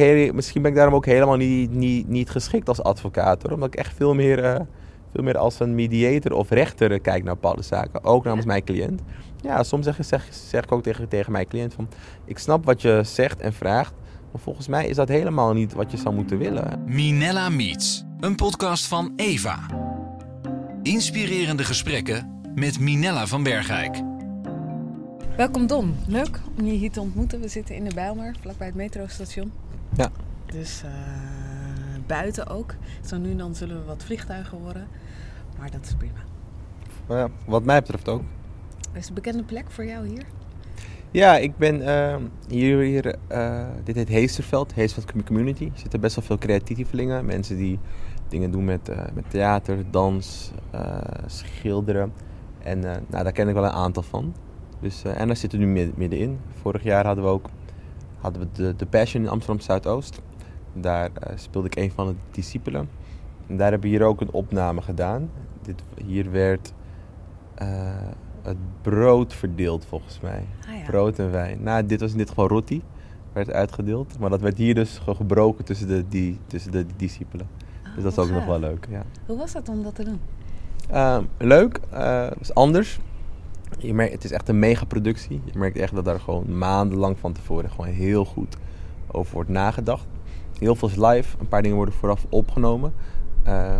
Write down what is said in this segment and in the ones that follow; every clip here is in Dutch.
Heel- misschien ben ik daarom ook helemaal niet, niet, niet geschikt als advocaat. Hoor. Omdat ik echt veel meer, eh, veel meer als een mediator of rechter eh, kijk naar bepaalde zaken. Ook namens mijn cliënt. Ja, soms zeg, zeg, zeg ik ook tegen, tegen mijn cliënt van... Ik snap wat je zegt en vraagt. Maar volgens mij is dat helemaal niet wat je zou moeten willen. Minella Meets, een podcast van Eva. Inspirerende gesprekken met Minella van Bergijk. Welkom Don, leuk om je hier te ontmoeten. We zitten in de Bijlmer, vlakbij het metrostation. Ja. Dus eh, buiten ook. Zo nu en dan zullen we wat vliegtuigen horen. Maar dat is prima. Maar ja, wat mij betreft ook. Is het een bekende plek voor jou hier? Ja, ik ben eh, hier, hier eh, dit heet Heesterveld, Heesterveld Community. Er zitten best wel veel creatievelingen, mensen die dingen doen met, eh, met theater, dans, schilderen. En nou, daar ken ik wel een aantal van. Dus, en daar zitten we nu midden- middenin. Vorig jaar hadden we ook hadden we de, de Passion in Amsterdam Zuidoost. Daar eh, speelde ik een van de discipelen. En daar hebben we hier ook een opname gedaan. Dit, hier werd eh, het brood verdeeld volgens mij. Ah ja. Brood en wijn. Nou, dit was in dit geval roti. Werd uitgedeeld. Maar dat werd hier dus gebroken tussen de, die, tussen de discipelen. Ah, Dus dat is ook nog wel leuk. Ja. Hoe was dat om dat te doen? Ehm, leuk. Het is anders. Je merkt, het is echt een megaproductie. Je merkt echt dat daar gewoon maandenlang van tevoren gewoon heel goed over wordt nagedacht. Heel veel is live. Een paar dingen worden vooraf opgenomen. Ehm,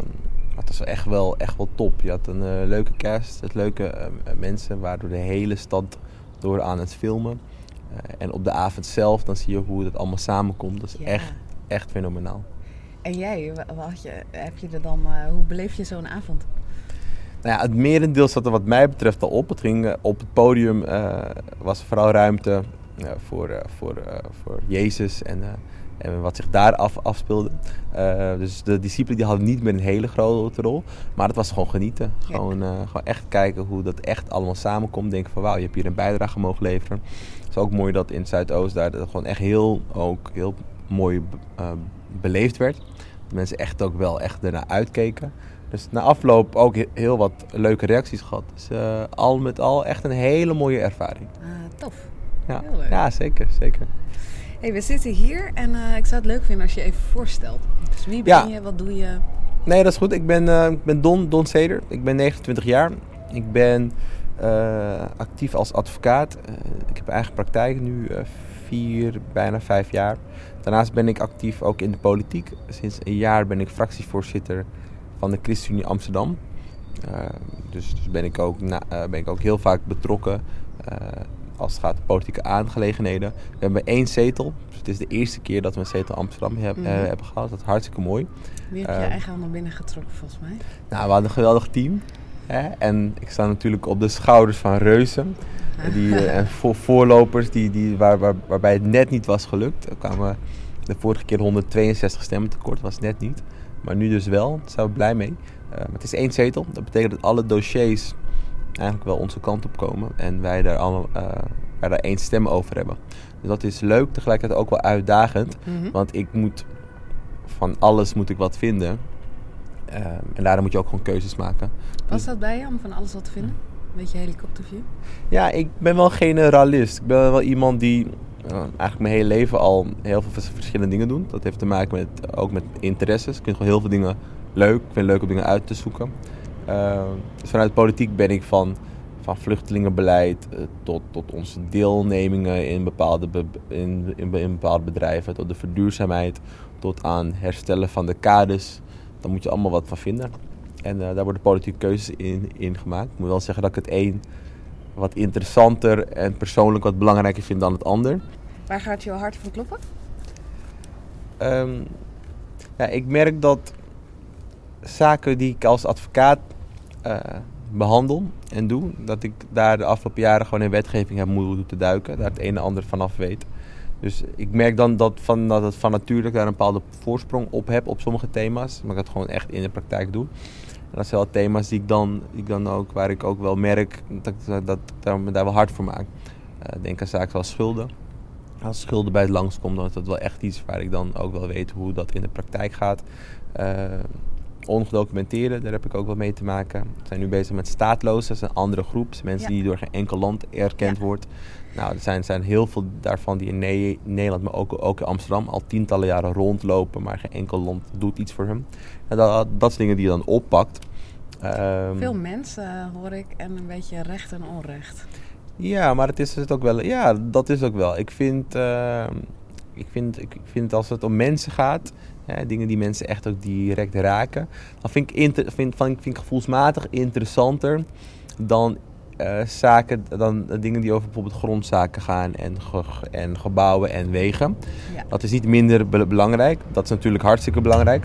maar het was echt wel, echt wel top. Je had een eh, leuke cast, het leuke eh, mensen, waardoor de hele stad door aan het filmen. Eh, en op de avond zelf, dan zie je hoe het allemaal samenkomt. Dat is Ja. echt, echt fenomenaal. En jij, wa- wat je, heb je er dan, eh, hoe beleef je zo'n avond? Nou ja, het merendeel zat er wat mij betreft al op. Het ging, eh, op het podium eh, was vooral ruimte eh, voor, voor, voor Jezus en, en wat zich daar af, afspeelde. Dus de discipelen die hadden niet meer een hele grote rol. Maar het was gewoon genieten. Ja. Gewoon, gewoon echt kijken hoe dat echt allemaal samenkomt. Denken van wauw, je hebt hier een bijdrage mogen leveren. Het is ook mooi dat in Zuidoost daar dat gewoon echt heel, ook heel mooi beleefd werd. Dat mensen echt ook wel echt ernaar uitkeken. Dus na afloop ook he- heel wat leuke reacties gehad. Dus eh, al met al echt een hele mooie ervaring. Ah, tof. Ja, Heel leuk. ja zeker, zeker. Hey, we zitten hier en eh, ik zou het leuk vinden als je even voorstelt. Dus wie ben Ja. je, wat doe je? Nee, dat is goed. Ik ben, eh, ik ben Don, Don Seder. Ik ben 29 jaar. Ik ben actief als advocaat. Ik heb eigen praktijk nu vier, bijna vijf jaar. Daarnaast ben ik actief ook in de politiek. Sinds een jaar ben ik fractievoorzitter van de ChristenUnie Amsterdam. Eh, dus, dus ben, ik ook, na- eh, ben ik ook heel vaak betrokken eh, als het gaat om politieke aangelegenheden. We hebben één zetel. Dus het is de eerste keer dat we een zetel Amsterdam heb- Mhm. hebben gehad. Dat is hartstikke mooi. Wie heb je Ehm. eigen naar binnen getrokken volgens mij? Nou, we hadden een geweldig team. Hè? En ik sta natuurlijk op de schouders van reuzen. Die, eh, en voor, voorlopers die, die, waar, waar, waarbij het net niet was gelukt. Er kwamen de vorige keer 162 stemmen tekort, was net niet. Maar nu dus wel, daar zijn we blij mee. Eh, maar het is één zetel. Dat betekent dat alle dossiers eigenlijk wel onze kant op komen. En wij daar, alle, eh, wij daar één stem over hebben. Dus dat is leuk, tegelijkertijd ook wel uitdagend. Mhm. Want ik moet van alles moet ik wat vinden. Ehm, en daarom moet je ook gewoon keuzes maken. Was dat bij je om van alles wat te vinden? Een beetje helikopterview? Ja, ik ben wel generalist. Ik ben wel iemand die eh, eigenlijk mijn hele leven al heel veel vers- verschillende dingen doet. Dat heeft te maken met, ook met interesses. Ik vind gewoon heel veel dingen leuk. Ik vind het leuk om dingen uit te zoeken. Ehm, dus vanuit politiek ben ik van, van vluchtelingenbeleid eh, tot, tot onze deelnemingen in bepaalde, be- in, in, in bedrijven, tot de verduurzaamheid, tot aan herstellen van de kaders. Daar moet je allemaal wat van vinden. En eh, daar worden politieke keuzes in, in gemaakt. Ik moet wel zeggen dat ik het een wat interessanter en persoonlijk wat belangrijker vind dan het ander. Waar gaat jouw hart van kloppen? Ehm, ja, ik merk dat zaken die ik als advocaat eh, behandel en doe, dat ik daar de afgelopen jaren gewoon in wetgeving heb moeten duiken, daar het een en ander vanaf weet. Dus ik merk dan dat, van, dat het van natuurlijk daar een bepaalde voorsprong op heb op sommige thema's, maar ik het gewoon echt in de praktijk doe. En dat zijn wel thema's die ik dan, die ik dan ook, waar ik ook wel merk dat ik dat, ik daar, me daar wel hard voor maak. Eh, denk aan zaken zoals schulden. Als schulden bij het langskomt, dan is dat wel echt iets waar ik dan ook wel weet hoe dat in de praktijk gaat. Eh, ongedocumenteerden, daar heb ik ook wel mee te maken. We zijn nu bezig met staatlozen, dat is een andere groep. Dat mensen Ja. die door geen enkel land erkend Ja. wordt. Nou, er zijn, zijn heel veel daarvan die in Ne- Nederland, maar ook, ook in Amsterdam al tientallen jaren rondlopen, maar geen enkel land doet iets voor hem. En dat, dat zijn dingen die je dan oppakt. Ehm, Veel mensen hoor ik en een beetje recht en onrecht. Ja, maar het is het ook wel. Ja, dat is ook wel. Ik vind, ehm, ik vind, ik vind als het om mensen gaat, hè, dingen die mensen echt ook direct raken, dan vind ik, vind, van, vind ik gevoelsmatig interessanter dan eh, zaken, dan dingen die over bijvoorbeeld grondzaken gaan en, ge- en gebouwen en wegen. Ja. Dat is niet minder be- belangrijk. Dat is natuurlijk hartstikke belangrijk.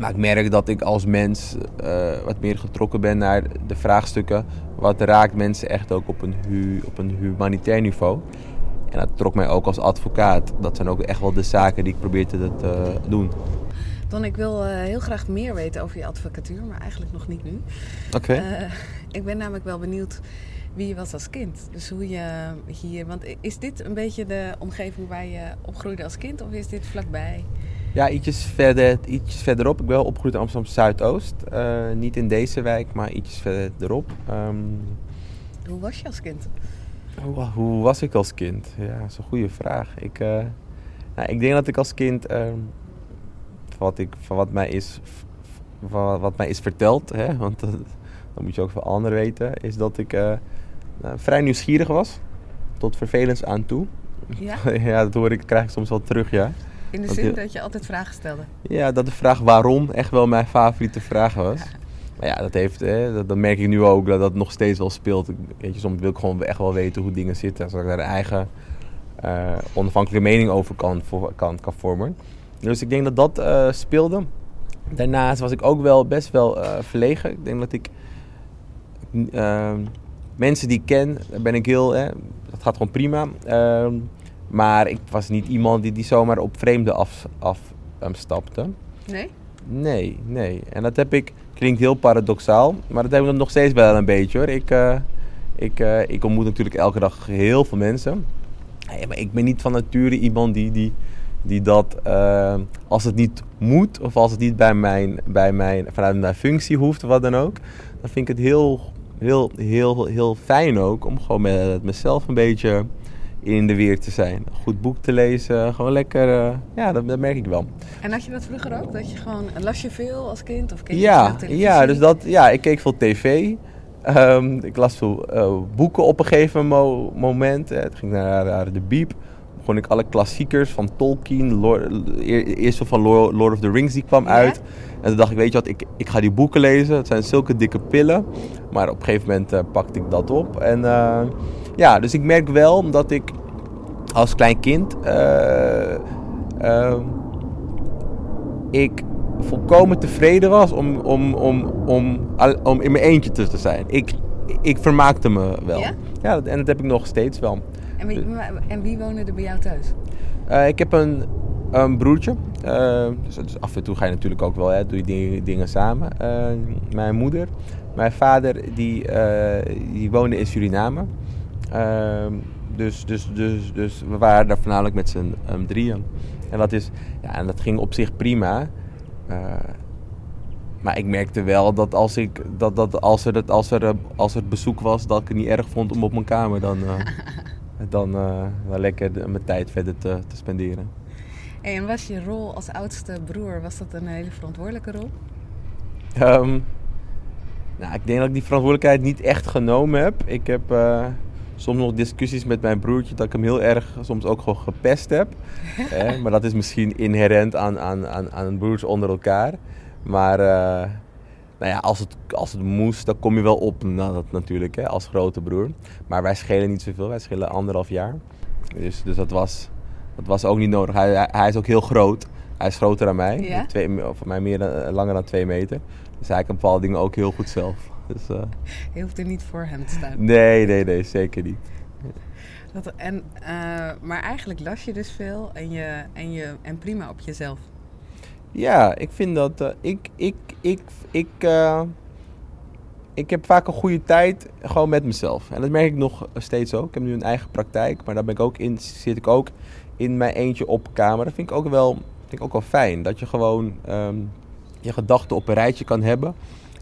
Maar ik merk dat ik als mens eh, wat meer getrokken ben naar de vraagstukken. Wat raakt mensen echt ook op een, hu op een humanitair niveau. En dat trok mij ook als advocaat. Dat zijn ook echt wel de zaken die ik probeer te, te doen. Don, ik wil eh, heel graag meer weten over je advocatuur, maar eigenlijk nog niet nu. Oké. Ik ben namelijk wel benieuwd wie je was als kind. Dus hoe je hier... Want is dit een beetje de omgeving waar je opgroeide als kind? Of is dit vlakbij? Ja, ietsjes, verder, ietsjes verderop. Ik ben wel opgegroeid in Amsterdam Zuidoost. Eh, niet in deze wijk, maar ietsjes verderop. Ehm, Hoe was je als kind? Hoe, hoe was ik als kind? Ja, dat is een goede vraag. Ik, eh, nou, ik denk dat ik als kind, ehm, van wat, ik, van wat, mij is, van wat mij is verteld, hè, want dat, moet je ook van anderen weten, is dat ik eh, nou, vrij nieuwsgierig was. Tot vervelens aan toe. Ja? ja, dat hoor ik, krijg ik soms wel terug, ja. In de zin je- dat je altijd vragen stelde. Ja, dat de vraag waarom echt wel mijn favoriete vraag was. Maar ja, dat, heeft, hè, dat, dat merk ik nu ook, dat dat nog steeds wel speelt. Ik, weet je, soms wil ik gewoon echt wel weten hoe dingen zitten. Zodat ik daar een eigen eh, onafhankelijke mening over kan, voor, kan, kan vormen. Dus ik denk dat dat eh, speelde. Daarnaast was ik ook wel best wel eh, verlegen. Ik denk dat ik... eh, mensen die ik ken, daar ben ik heel... Hè, dat gaat gewoon prima. Ehm, maar ik was niet iemand die, die zomaar op vreemden af, af ehm, stapte. Nee? Nee, nee. En dat heb ik, klinkt heel paradoxaal, maar dat heb ik nog steeds wel een beetje hoor. Ik, eh, ik, eh, ik ontmoet natuurlijk elke dag heel veel mensen. Maar ik ben niet van nature iemand die, die, die dat, eh, als het niet moet of als het niet bij mijn, bij mijn, vanuit mijn functie hoeft of wat dan ook, dan vind ik het heel, heel, heel, heel fijn ook om gewoon met mezelf een beetje in de weer te zijn. Een goed boek te lezen, gewoon lekker, eh, ja, dat, dat merk ik wel. En had je dat vroeger ook? Dat je gewoon... Las je veel als kind? Of keek je Ja, veel televisie? ja, dus dat, ja, ik keek veel tv. Ehm, ik las veel eh, boeken op een gegeven mo- moment. Eh, Het ging naar, naar de Biep. Begon ik alle klassiekers van Tolkien. Lord, eer- eerst van Lord, of the Rings die kwam Ja? uit. En toen dacht ik, weet je wat, ik, ik ga die boeken lezen. Het zijn zulke dikke pillen. Maar op een gegeven moment eh, pakte ik dat op. En eh, ja, dus ik merk wel dat ik als klein kind... eh, ehm, ik volkomen tevreden was om, om, om, om, om in mijn eentje te zijn. Ik, ik vermaakte me wel. Ja? En dat heb ik nog steeds wel. En wie, maar- en wie woonde er bij jou thuis? Eh, ik heb een, een broertje. Eh, dus, dus af en toe ga je natuurlijk ook wel, hè, doe je dingen, dingen samen. Eh, mijn moeder. Mijn vader die, eh, die woonde in Suriname. Ehm, dus, dus, dus, dus we waren daar voornamelijk met z'n um, drieën. En dat, is, ja, en dat ging op zich prima. Eh, maar ik merkte wel dat als, ik, dat, dat als, er, dat als, er, eh, als er bezoek was, dat ik het niet erg vond om op mijn kamer dan, eh, dan, eh, dan lekker de- mijn tijd verder te, te spenderen. Hey, en was je rol als oudste broer, was dat een hele verantwoordelijke rol? Ehm, nou, ik denk dat ik die verantwoordelijkheid niet echt genomen heb. Ik heb eh, soms nog discussies met mijn broertje dat ik hem heel erg soms ook gewoon gepest heb. Maar dat is misschien inherent aan, aan, aan, aan broers onder elkaar. Maar eh, nou ja, als, het, als het moest, dan kom je wel op dat natuurlijk, hè, als grote broer. Maar wij schelen niet zoveel, wij schelen anderhalf jaar. Dus, dus dat, was, dat was ook niet nodig. Hij, hij, hij is ook heel groot. Hij is groter dan mij. Ja? Twee, of mij meer dan, eh, langer dan twee meter. Dus hij kan bepaalde dingen ook heel goed zelf. Dus, eh, Je hoeft er niet voor hem te staan. nee, nee, nee, zeker niet. Dat, en, eh, maar eigenlijk las je dus veel en, je, en, je, en prima op jezelf. Ja, ik vind dat. eh, ik, ik, ik, ik, eh, ik heb vaak een goede tijd gewoon met mezelf. En dat merk ik nog steeds ook. Ik heb nu een eigen praktijk, maar daar ben ik ook in, zit ik ook in mijn eentje op kamer. Dat vind ik ook wel, vind ik ook wel fijn. Dat je gewoon ehm, je gedachten op een rijtje kan hebben.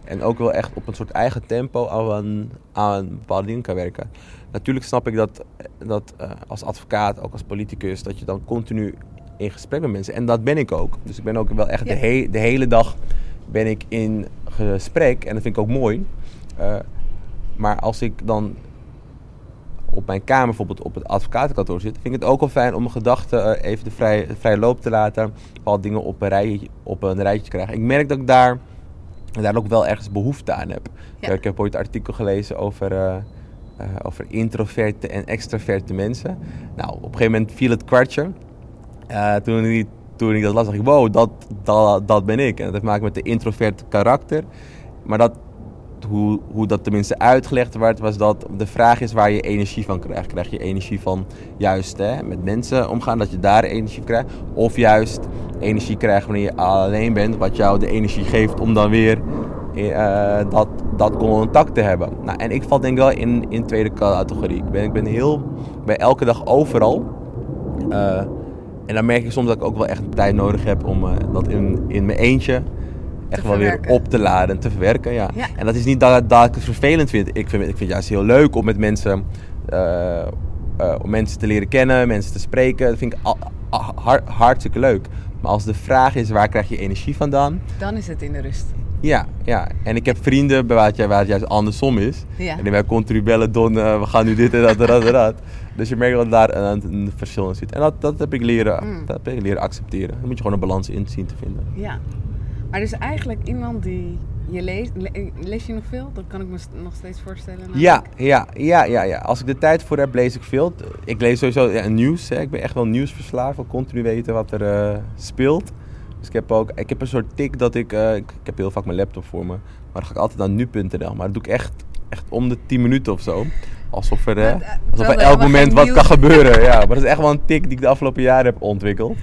En ook wel echt op een soort eigen tempo aan, aan bepaalde dingen kan werken. Natuurlijk snap ik dat, dat uh, als advocaat, ook als politicus, dat je dan continu in gesprek met mensen. En dat ben ik ook. Dus ik ben ook wel echt Ja. de, he- de hele dag ben ik in gesprek. En dat vind ik ook mooi. Uh, maar als ik dan op mijn kamer bijvoorbeeld op het advocatenkantoor zit, vind ik het ook wel fijn om mijn gedachten uh, even de vrije, de vrije loop te laten. Bepaalde dingen op een, rijtje, op een rijtje te krijgen. Ik merk dat ik daar, daar ook wel ergens behoefte aan heb. Ja. Ik heb ooit een artikel gelezen over, uh, uh, over introverte en extraverte mensen. Nou, op een gegeven moment viel het kwartje. Uh, toen, ik, toen ik dat las, dacht ik, wow, dat, dat, dat ben ik. En dat heeft te maken met de introverte karakter. Maar dat, hoe, hoe dat tenminste uitgelegd werd, was dat de vraag is waar je energie van krijgt. Krijg je energie van juist hè, met mensen omgaan, dat je daar energie van krijgt? Of juist energie krijgen wanneer je alleen bent, wat jou de energie geeft om dan weer uh, dat, dat contact te hebben. Nou, en ik val denk ik wel in, in de tweede categorie. Ik ben, ik ben heel, bij elke dag overal. Uh, en dan merk ik soms dat ik ook wel echt tijd nodig heb om uh, dat in, in mijn eentje echt wel weer op te laden en te verwerken. Ja. Ja. En dat is niet dat, dat ik het vervelend vind. Ik vind, ik vind het juist heel leuk om met mensen, uh, uh, om mensen te leren kennen, mensen te spreken. Dat vind ik al, al, hart, hartstikke leuk. Maar als de vraag is waar krijg je energie vandaan? Dan is het in de rust. Ja, ja. En ik heb vrienden waar het, waar het juist andersom is. Ja. En die mij continu bellen, Don, uh, we gaan nu dit en dat en dat en dat. Dus je merkt dat daar een, een verschil in zit. En dat, dat, heb ik leren, Mm. dat heb ik leren accepteren. Daar moet je gewoon een balans in zien te vinden. Ja. Maar dus eigenlijk iemand die je leest... le- Lees je nog veel? Dat kan ik me nog steeds voorstellen. Ja, ja, ja, ja, ja. Als ik de tijd voor heb, lees ik veel. Ik lees sowieso ja, nieuws. Hè. Ik ben echt wel nieuwsverslaafd. Ik wil continu weten wat er uh, speelt. Dus ik heb ook ik heb een soort tik dat ik, uh, ik... Ik heb heel vaak mijn laptop voor me. Maar dan ga ik altijd naar nu.nl. Maar dat doe ik echt, echt om de 10 minuten of zo. Alsof er, Maar, uh, alsof er elk moment wat kan gebeuren. Ja, maar dat is echt wel een tik die ik de afgelopen jaren heb ontwikkeld.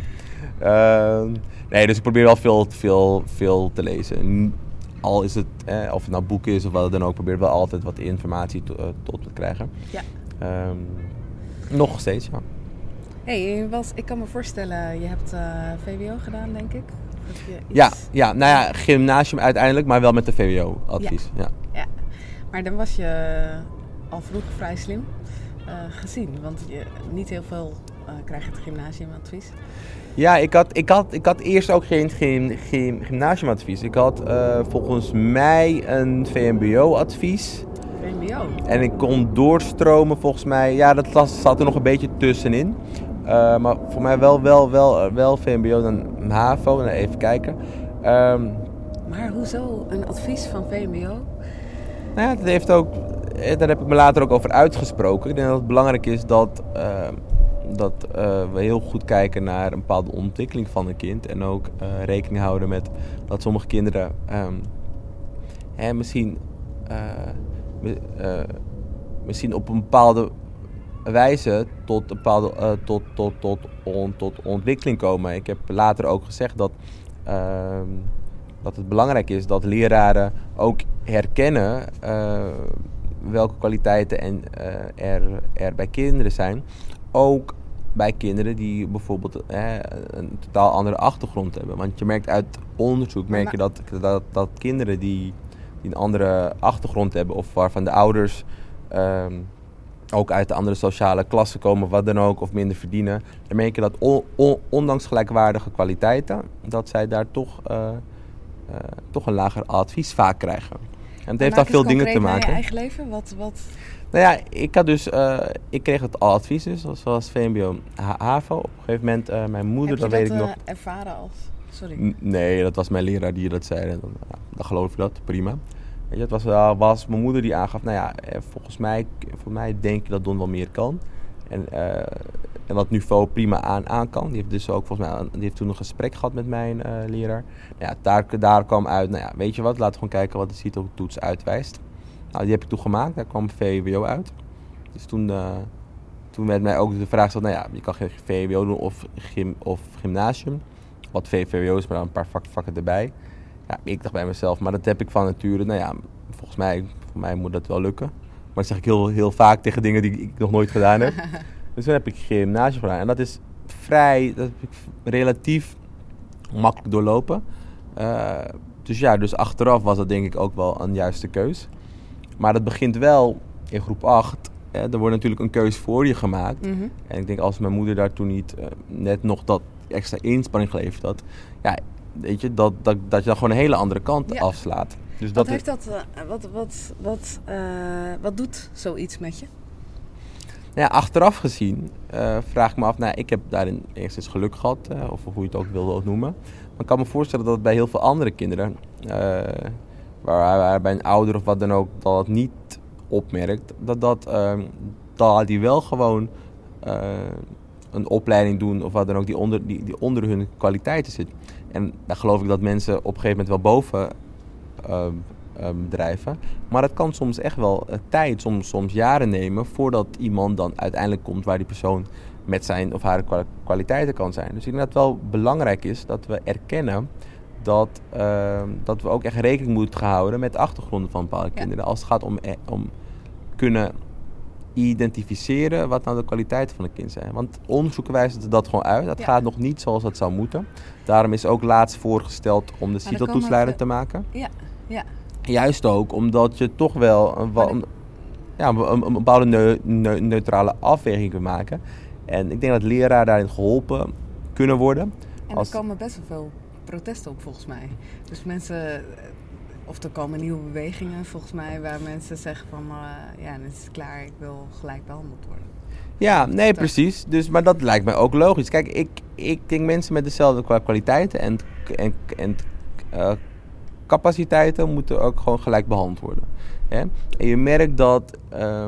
Ehm, nee, dus ik probeer wel veel, veel, veel te lezen. Al is het, eh, of het nou boek is of wat dan ook, probeer wel altijd wat informatie to- eh, tot te krijgen. Ja. Ehm, nog steeds, ja. Hey, was, ik kan me voorstellen, je hebt eh, VWO gedaan, denk ik. Iets- Ja, ja, nou ja, gymnasium uiteindelijk, maar wel met de VWO-advies. Ja. Ja. Maar dan was je al vroeg vrij slim eh, gezien. Want je, niet heel veel eh krijgt het gymnasiumadvies. Ja, ik had, ik, had, ik had eerst ook geen, geen, geen gymnasiumadvies. Ik had eh, volgens mij een VMBO-advies. VMBO. En ik kon doorstromen volgens mij. Ja, dat zat er nog een beetje tussenin. Eh, maar voor mij wel, wel, wel, wel VMBO dan HAVO. Nou, even kijken. Ehm, Maar hoezo een advies van VMBO? Nou ja, dat heeft ook, eh, daar heb ik me later ook over uitgesproken. Ik denk dat het belangrijk is dat, uh, dat uh, we heel goed kijken naar een bepaalde ontwikkeling van een kind. En ook uh, rekening houden met dat sommige kinderen um, misschien, misschien op een bepaalde wijze tot, een bepaalde, tot, tot, tot, on, tot ontwikkeling komen. Ik heb later ook gezegd dat ehm, dat het belangrijk is dat leraren ook herkennen uh, welke kwaliteiten en, uh, er, er bij kinderen zijn. Ook bij kinderen die bijvoorbeeld eh, een totaal andere achtergrond hebben. Want je merkt uit onderzoek merk je dat, dat, dat kinderen die, die een andere achtergrond hebben of waarvan de ouders um, ook uit de andere sociale klassen komen, wat dan ook, of minder verdienen, dan merk je dat on, on, ondanks gelijkwaardige kwaliteiten, dat zij daar toch uh, uh, toch een lager advies vaak krijgen. En het heeft daar veel dingen te maken. In je eigen leven? Wat, wat? Nou ja, ik had dus, uh, ik kreeg het advies dus, zoals VMBO HAVO. Op een gegeven moment, uh, mijn moeder, dat, dat, weet ik nog. Ervaren als, sorry. N nee, dat was mijn leraar die dat zei. Dan, dan geloof ik dat, prima. Weet je, het was, uh, was mijn moeder die aangaf, nou ja, eh, volgens mij, volgens mij denk je dat Don wel meer kan. En, uh, en dat niveau prima aan, kan. Die heeft dus ook volgens mij, die heeft toen een gesprek gehad met mijn uh, leraar. Nou ja, daar, daar kwam uit, nou ja, weet je wat, laten we gewoon kijken wat de CITO-toets uitwijst. Nou, die heb ik toen gemaakt, daar kwam VWO uit. Dus toen, uh, toen werd mij ook de vraag gesteld, nou ja, je kan geen VWO doen of, gym, of gymnasium. Wat VWO is, maar dan een paar vak, vakken erbij. Ja, ik dacht bij mezelf, maar dat heb ik van nature. Nou ja, volgens mij, voor mij moet dat wel lukken. Maar dat zeg ik heel, heel vaak tegen dingen die ik nog nooit gedaan heb. dus toen heb ik gymnasium gedaan. En dat is vrij, dat heb ik relatief makkelijk doorlopen. Uh, dus ja, dus achteraf was dat denk ik ook wel een juiste keus. Maar dat begint wel in groep 8. Hè, er wordt natuurlijk een keus voor je gemaakt. Mhm. En ik denk als mijn moeder daar toen niet eh, net nog dat extra inspanning geleverd had, ja, weet je, dat, dat, dat je dan gewoon een hele andere kant Ja. afslaat. Dus Wat, dat heeft dat, eh, wat, wat, wat, eh, wat doet zoiets met je? Nou ja, achteraf gezien eh, vraag ik me af, nou, ik heb daarin enigszins geluk gehad, eh, of hoe je het ook wilde noemen. Maar ik kan me voorstellen dat het bij heel veel andere kinderen, eh, waar, waarbij een ouder of wat dan ook dat het niet opmerkt, dat, dat, ehm, dat die wel gewoon een opleiding doen of wat dan ook, die onder, die, die onder hun kwaliteiten zit. En daar geloof ik dat mensen op een gegeven moment wel boven ehm, ehm, drijven. Maar het kan soms echt wel eh, tijd, soms, soms jaren nemen voordat iemand dan uiteindelijk komt waar die persoon met zijn of haar kwa- kwaliteiten kan zijn. Dus ik denk dat het wel belangrijk is dat we erkennen dat, ehm, dat we ook echt rekening moeten houden met de achtergronden van bepaalde Ja. kinderen. Als het gaat om, eh, om kunnen identificeren wat nou de kwaliteiten van een kind zijn. Want onderzoeken wijzen dat gewoon uit. Dat Ja. gaat nog niet zoals het zou moeten. Daarom is ook laatst voorgesteld om de er CITO-toets komen leidend veel- te maken. Ja, ja. Juist ook omdat je toch wel een, ja, een, een- bepaalde neu- neu- neutrale afweging kunt maken. En ik denk dat leraren daarin geholpen kunnen worden. En Als- er komen best wel veel protesten op volgens mij. Dus mensen, eh, of er komen nieuwe bewegingen volgens mij, waar mensen zeggen van eh, ja, het is klaar, ik wil gelijk behandeld worden. Ja, nee, Dat- precies. Dus, maar dat lijkt mij ook logisch. Kijk, ik, ik denk mensen met dezelfde kwa- kwaliteiten en, en, en eh, capaciteiten moeten ook gewoon gelijk behandeld worden. Hè? En je merkt dat eh,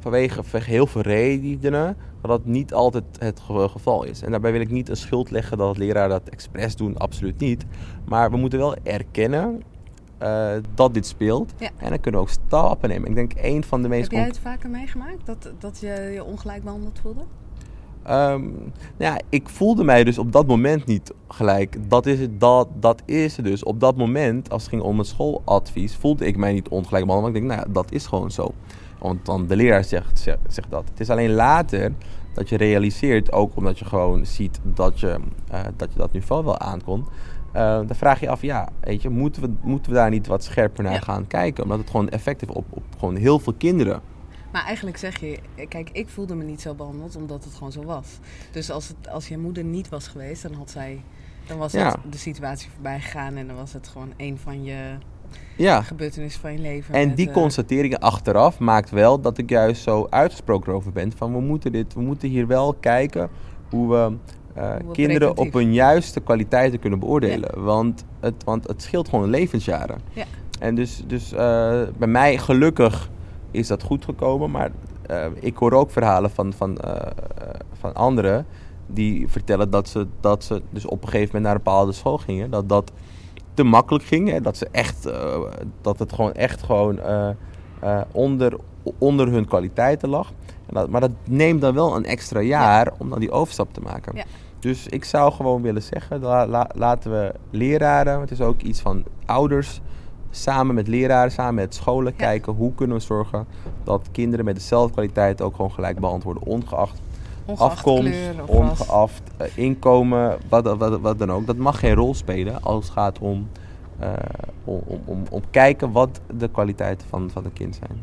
vanwege heel veel redenen dat dat niet altijd het ge- geval is. En daarbij wil ik niet een schuld leggen dat leraren dat expres doen, absoluut niet. Maar we moeten wel erkennen eh, dat dit speelt. Ja. En dan kunnen we ook stappen nemen. Ik denk een van de meest Heb jij het vaker meegemaakt, dat, dat je je ongelijk behandeld voelde? Ehm, nou ja, ik voelde mij dus op dat moment niet gelijk. Dat is het, dat, dat is het dus. Op dat moment, als het ging om het schooladvies, voelde ik mij niet ongelijk behandeld. Maar ik denk, nou ja, dat is gewoon zo. Want dan de leraar zegt, zegt, zegt dat. Het is alleen later dat je realiseert, ook omdat je gewoon ziet dat je eh, dat, je dat niveau wel aankon. eh, dan vraag je je af, ja, weet je, moeten we, moeten we daar niet wat scherper naar Ja. gaan kijken? Omdat het gewoon effect heeft op, op gewoon heel veel kinderen. Maar eigenlijk zeg je, kijk, ik voelde me niet zo behandeld omdat het gewoon zo was. Dus als, het, als je moeder niet was geweest, dan had zij, dan was Ja. het de situatie voorbij gegaan en dan was het gewoon een van je Ja. gebeurtenissen van je leven. En met, die eh, constateringen achteraf maakt wel dat ik juist zo uitgesproken over ben. Van we moeten, dit, we moeten hier wel kijken hoe we, eh, kinderen op hun juiste kwaliteiten kunnen beoordelen. Want, het, want het scheelt gewoon levensjaren. Ja. En dus, dus eh, bij mij gelukkig is dat goed gekomen. Maar eh, ik hoor ook verhalen van, van, eh, eh, van anderen die vertellen dat ze, dat ze dus op een gegeven moment naar een bepaalde school gingen. Dat dat te makkelijk ging. Hè? Dat, ze echt, dat het gewoon echt gewoon onder, onder hun kwaliteiten lag. En dat, maar dat neemt dan wel een extra jaar om dan die overstap te maken. Ja. Dus ik zou gewoon willen zeggen, la- la- laten we leraren, het is ook iets van ouders, samen met leraren, samen met scholen Ja. kijken hoe kunnen we zorgen dat kinderen met dezelfde kwaliteit ook gewoon gelijk behandeld worden, ongeacht ongeacht afkomst, ongeacht eh, inkomen, wat, wat, wat dan ook. Dat mag geen rol spelen als het gaat om, eh, om, om, om, om kijken wat de kwaliteiten van, van een kind zijn.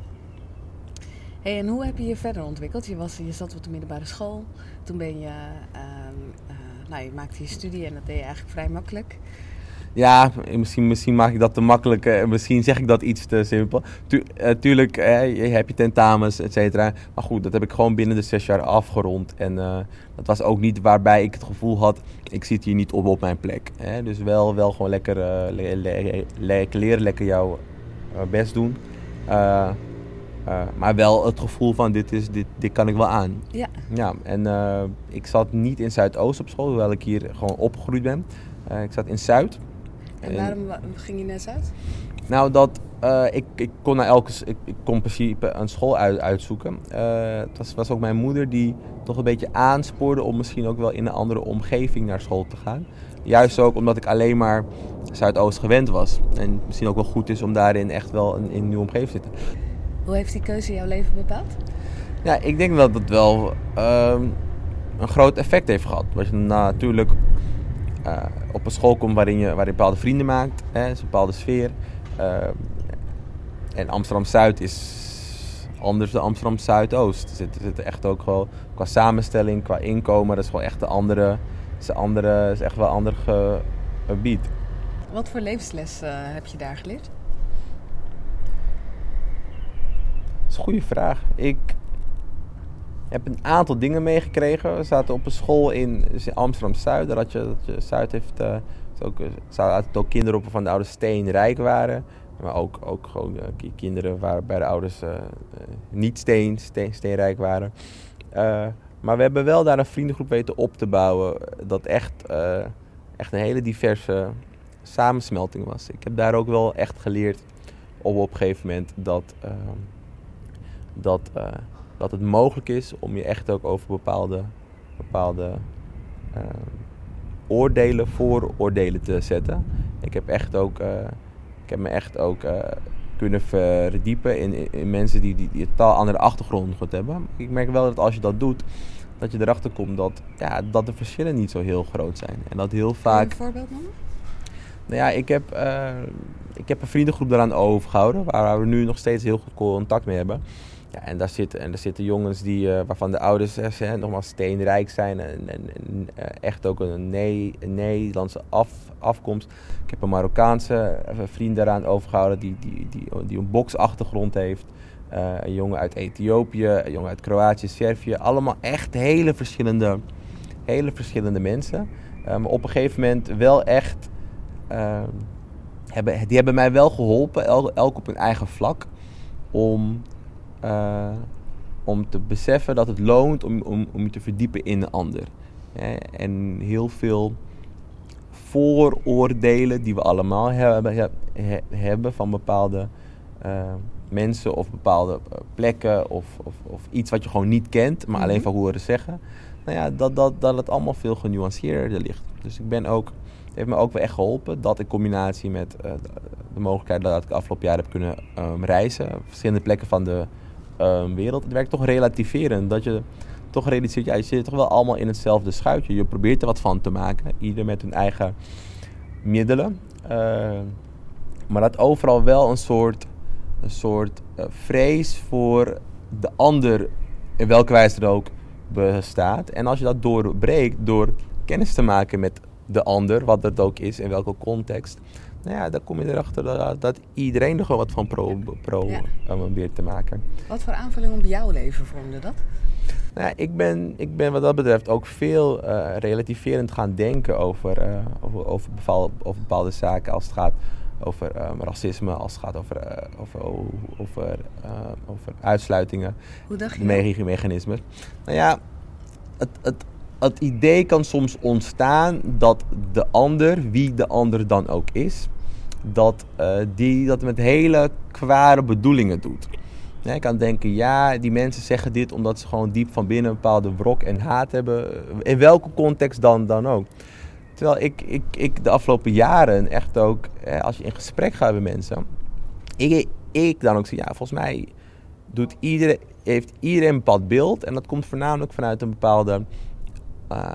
Hey, en hoe heb je je verder ontwikkeld? Je, was, je zat op de middelbare school. Toen ben je, ehm, eh, nou, je maakte je studie en dat deed je eigenlijk vrij makkelijk. Ja, misschien, misschien maak ik dat te makkelijk. eh, misschien zeg ik dat iets te simpel. Tu eh, tuurlijk eh, je heb je tentamens, et cetera. Maar goed, dat heb ik gewoon binnen de zes jaar afgerond. En dat was ook niet waarbij ik het gevoel had... ik zit hier niet op op mijn plek. Hè? Dus wel, wel gewoon lekker, le- leren, lekker jouw best doen. Maar wel het gevoel van dit, is, dit, dit kan ik wel aan. Ja. Ja, en ik zat niet in Zuidoost op school, hoewel ik hier gewoon opgegroeid ben. Ik zat in Zuid. En En- waarom wa- ging je net uit? Nou, dat, eh, ik, ik kon naar elke, ik, ik kon in principe een school uit, uitzoeken. Eh, het was, was ook mijn moeder die toch een beetje aanspoorde om misschien ook wel in een andere omgeving naar school te gaan. Juist ook omdat ik alleen maar Zuidoost gewend was. En misschien ook wel goed is om daarin echt wel in, in een nieuwe omgeving te zitten. Hoe heeft die keuze jouw leven bepaald? Ja, ik denk dat het wel ehm, een groot effect heeft gehad. Want je natuurlijk, op een school komt waarin je, waarin je bepaalde vrienden maakt. Hè, is een bepaalde sfeer. Ehm, en Amsterdam-Zuid is anders dan Amsterdam-Zuidoost. Er zit, er zit echt ook wel qua samenstelling, qua inkomen, dat is gewoon echt een andere, is een andere, is echt wel een ander ge- gebied. Wat voor levensles eh, heb je daar geleerd? Dat is een goede vraag. Ik heb een aantal dingen meegekregen. We zaten op een school in, Amsterdam-Zuid. Dat je Zuid heeft... eh, is ook, er zaten ook kinderen op van de ouders steenrijk waren. Maar ook, ook gewoon eh, ki- kinderen waar bij de ouders eh, eh, niet steen, steen, steenrijk waren. Eh, maar we hebben wel daar een vriendengroep weten op te bouwen. Dat echt, eh, echt een hele diverse samensmelting was. Ik heb daar ook wel echt geleerd op, op een gegeven moment dat... dat, eh, dat het mogelijk is om je echt ook over bepaalde, bepaalde eh, oordelen, vooroordelen te zetten. Ik heb echt ook, eh, ik heb me echt ook eh, kunnen verdiepen in, in, in mensen die, die, die een totaal andere achtergrond hebben. Ik merk wel dat als je dat doet, dat je erachter komt dat, ja, dat de verschillen niet zo heel groot zijn. En dat heel Kun je vaak een voorbeeld noemen? nou ja, ik heb, ik heb een vriendengroep daaraan overgehouden, waar we nu nog steeds heel goed contact mee hebben. Ja, en, daar zitten, en daar zitten jongens die, eh, waarvan de ouders eh, nogmaals steenrijk zijn en, en, eh, echt ook een, een Nederlandse af, afkomst. Ik heb een Marokkaanse vriend daaraan overgehouden die, die, die, die een boksachtergrond heeft. Een jongen uit Ethiopië, een jongen uit Kroatië, Servië. Allemaal echt hele verschillende, hele verschillende mensen. Maar op een gegeven moment wel echt Ehm, hebben, die hebben mij wel geholpen, el- elk op hun eigen vlak, om, eh, om te beseffen dat het loont om, om, om je te verdiepen in een ander. Hè, En heel veel vooroordelen die we allemaal hebben, he- he- hebben van bepaalde eh, mensen of bepaalde eh, plekken of, of, of iets wat je gewoon niet kent, maar alleen Mhm. van horen zeggen. Nou ja, dat, dat, dat het allemaal veel genuanceerder ligt. Dus ik ben ook, het heeft me ook wel echt geholpen dat in combinatie met de, de mogelijkheid dat ik de afgelopen jaar heb kunnen ehm, reizen, op verschillende plekken van de wereld, het werkt toch relativerend. Dat je toch realiseert, je zit toch wel allemaal in hetzelfde schuitje. Je probeert er wat van te maken, ieder met hun eigen middelen. Eh, maar dat overal wel een soort, een soort eh, vrees voor de ander, in welke wijze er ook bestaat. En als je dat doorbreekt door kennis te maken met de ander, wat dat ook is, in welke context. Nou ja, dan kom je erachter dat, dat iedereen er gewoon wat van pro, pro Ja. eh, probeert te maken. Wat voor aanvulling op jouw leven vormde dat? Nou, ja, ik, ben, ik ben wat dat betreft ook veel eh, relativerend gaan denken over, eh, over, over, bepaalde, over bepaalde zaken. Als het gaat over racisme, als het gaat over, eh, over, over, eh, over uitsluitingen, Hoe dacht je de dat? me- mechanismes. Nou ja, het, het, het idee kan soms ontstaan dat de ander, wie de ander dan ook is, dat eh, die dat met hele kwade bedoelingen doet. Ik kan denken, ja, die mensen zeggen dit omdat ze gewoon diep van binnen een bepaalde wrok en haat hebben. In welke context dan, dan ook. Terwijl ik, ik, ik de afgelopen jaren echt ook, eh, als je in gesprek gaat met mensen, ik, ik dan ook zie, ja, volgens mij doet iedereen, heeft iedereen een bepaald beeld. En dat komt voornamelijk vanuit een bepaalde eh,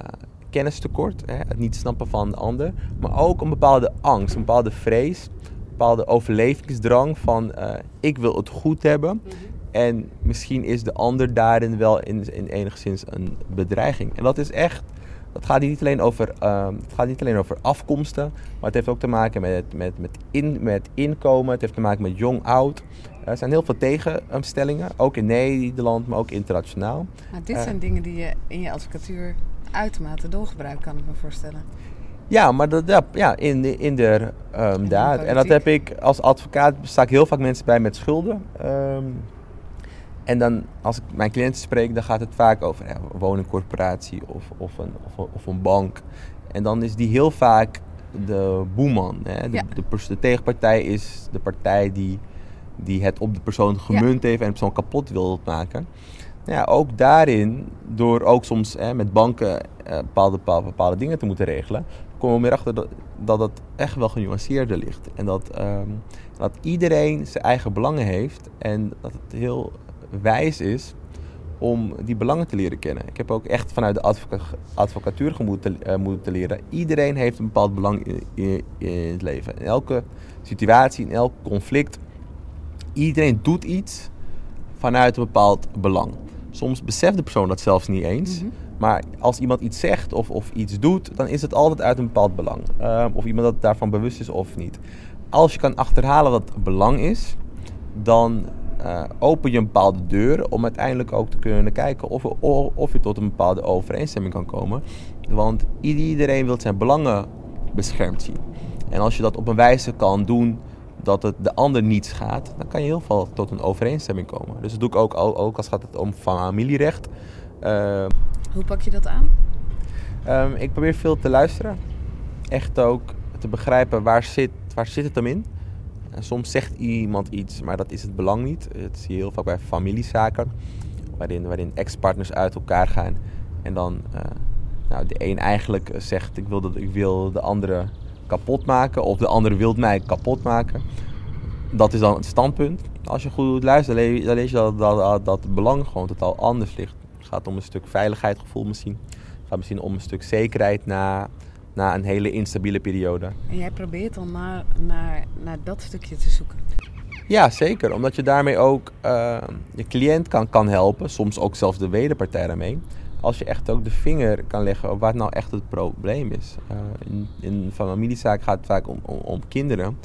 kennistekort, hè, het niet snappen van de ander. Maar ook een bepaalde angst, een bepaalde vrees, een bepaalde overlevingsdrang van eh, ik wil het goed hebben. En misschien is de ander daarin wel in, in enigszins een bedreiging. En dat is echt, dat gaat niet alleen over, ehm, het gaat niet alleen over afkomsten, maar het heeft ook te maken met, met, met, in, met inkomen, het heeft te maken met jong-oud. Er zijn heel veel tegenstellingen, ook in Nederland, maar ook internationaal. Maar dit Eh. zijn dingen die je in je advocatuur uitermate doorgebruikt, kan ik me voorstellen. Ja, maar dat, ja, ja, in, de- in de, ehm, daad. En dat heb ik als advocaat, sta ik heel vaak mensen bij met schulden. Ehm, en dan, als ik mijn cliënten spreek, dan gaat het vaak over ja, een woningcorporatie of, of, een, of, of een bank. En dan is die heel vaak de boeman. Hè? De, Ja. de, pers- de tegenpartij is de partij die, die het op de persoon gemunt heeft en de persoon kapot wil maken. Ja, ook daarin, door ook soms hè, met banken eh, bepaalde, bepaalde, dingen te moeten regelen, komen we meer achter dat, dat echt wel genuanceerder ligt. En dat, ehm, dat iedereen zijn eigen belangen heeft en dat het heel wijs is om die belangen te leren kennen. Ik heb ook echt vanuit de advoca advocatuur moeten, uh, moeten leren. Iedereen heeft een bepaald belang in, in, in, het leven. In elke situatie, in elk conflict. Iedereen doet iets vanuit een bepaald belang. Soms beseft de persoon dat zelfs niet eens. Mm -hmm. Maar als iemand iets zegt of, of iets doet, dan is het altijd uit een bepaald belang. Uh, of iemand dat daarvan bewust is of niet. Als je kan achterhalen wat belang is, dan uh, open je een bepaalde deur om uiteindelijk ook te kunnen kijken of, of je tot een bepaalde overeenstemming kan komen. Want iedereen wil zijn belangen beschermd zien. En als je dat op een wijze kan doen dat het de ander niets gaat, dan kan je heel veel tot een overeenstemming komen. Dus dat doe ik ook, ook als het gaat om familierecht. Uh, Hoe pak je dat aan? Um, ik probeer veel te luisteren. Echt ook te begrijpen waar zit, waar zit het hem in. En soms zegt iemand iets, maar dat is het belang niet. Dat zie je heel vaak bij familiezaken, waarin, waarin ex-partners uit elkaar gaan. En dan uh, nou, de een eigenlijk zegt: ik wil, dat, ik wil de andere kapot maken, of de andere wil mij kapot maken. Dat is dan het standpunt. Als je goed luistert, dan lees je dat, dat, dat het belang gewoon totaal anders ligt. Het gaat om een stuk veiligheidsgevoel misschien. Het gaat misschien om een stuk zekerheid na na een hele instabiele periode. En jij probeert dan naar, naar, naar dat stukje te zoeken? Ja, zeker. Omdat je daarmee ook uh, je cliënt kan, kan helpen. Soms ook zelfs de wederpartij daarmee. Als je echt ook de vinger kan leggen op wat nou echt het probleem is. Uh, in, in familiezaak gaat het vaak om, om, kinderen.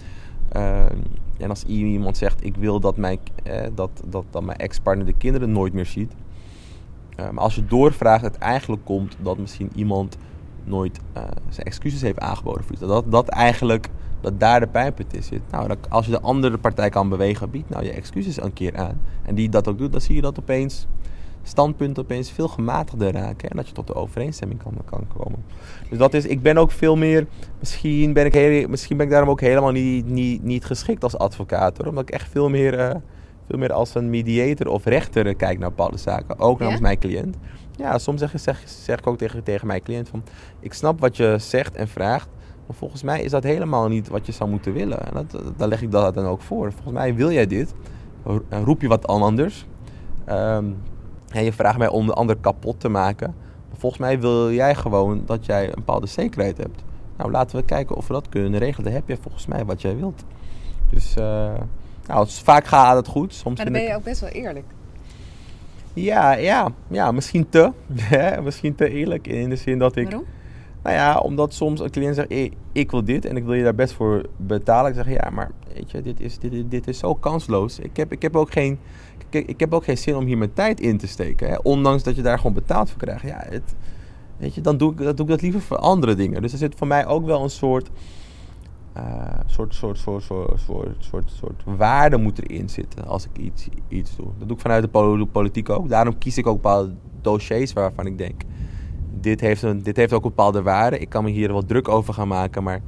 Uh, en als iemand zegt, ik wil dat mijn, dat, dat, dat mijn ex-partner de kinderen nooit meer ziet. maar als je doorvraagt, het eigenlijk komt dat misschien iemand nooit zijn excuses heeft aangeboden voor iets. Dat, dat eigenlijk, dat daar de pijnpunt in zit. Nou, dat, als je de andere partij kan bewegen, biedt nou je excuses een keer aan. En die dat ook doet, dan zie je dat opeens standpunten opeens veel gematigder raken. En dat je tot de overeenstemming kan, kan komen. Dus dat is, ik ben ook veel meer, misschien ben ik, heel, misschien ben ik daarom ook helemaal niet, niet, niet geschikt als advocaat. Hoor, omdat ik echt veel meer, uh, veel meer als een mediator of rechter kijk naar bepaalde zaken. Ook namens ja? mijn cliënt. Ja, soms zeg, zeg, zeg ik ook tegen, tegen mijn cliënt van... Ik snap wat je zegt en vraagt. Maar volgens mij is dat helemaal niet wat je zou moeten willen. En dat, daar leg ik dat dan ook voor. Volgens mij wil jij dit. Roep je wat anders. Um, en je vraagt mij om de ander kapot te maken. Volgens mij wil jij gewoon dat jij een bepaalde zekerheid hebt. Nou, laten we kijken of we dat kunnen regelen. Dan heb je volgens mij wat jij wilt. Dus uh, nou, vaak gaat het goed. Soms maar dan ben je ook best wel eerlijk. Ja, ja, ja, misschien te. misschien te eerlijk in de zin dat ik. Waarom? Nou ja, omdat soms een cliënt zegt: hey, ik wil dit en ik wil je daar best voor betalen. Ik zeg ja, maar weet je, dit is, dit, dit is zo kansloos. Ik heb, ik, heb ook geen, ik, ik heb ook geen zin om hier mijn tijd in te steken. Hè? Ondanks dat je daar gewoon betaald voor krijgt. Ja, het, weet je, dan doe, ik, dan doe ik dat liever voor andere dingen. Dus er zit voor mij ook wel een soort uh, soort, soort, soort, soort, soort, soort, soort waarde moet erin zitten als ik iets, iets doe. Dat doe ik vanuit de politiek ook. Daarom kies ik ook bepaalde dossiers waarvan ik denk... Dit heeft, een, dit heeft ook een bepaalde waarde. Ik kan me hier wel druk over gaan maken, maar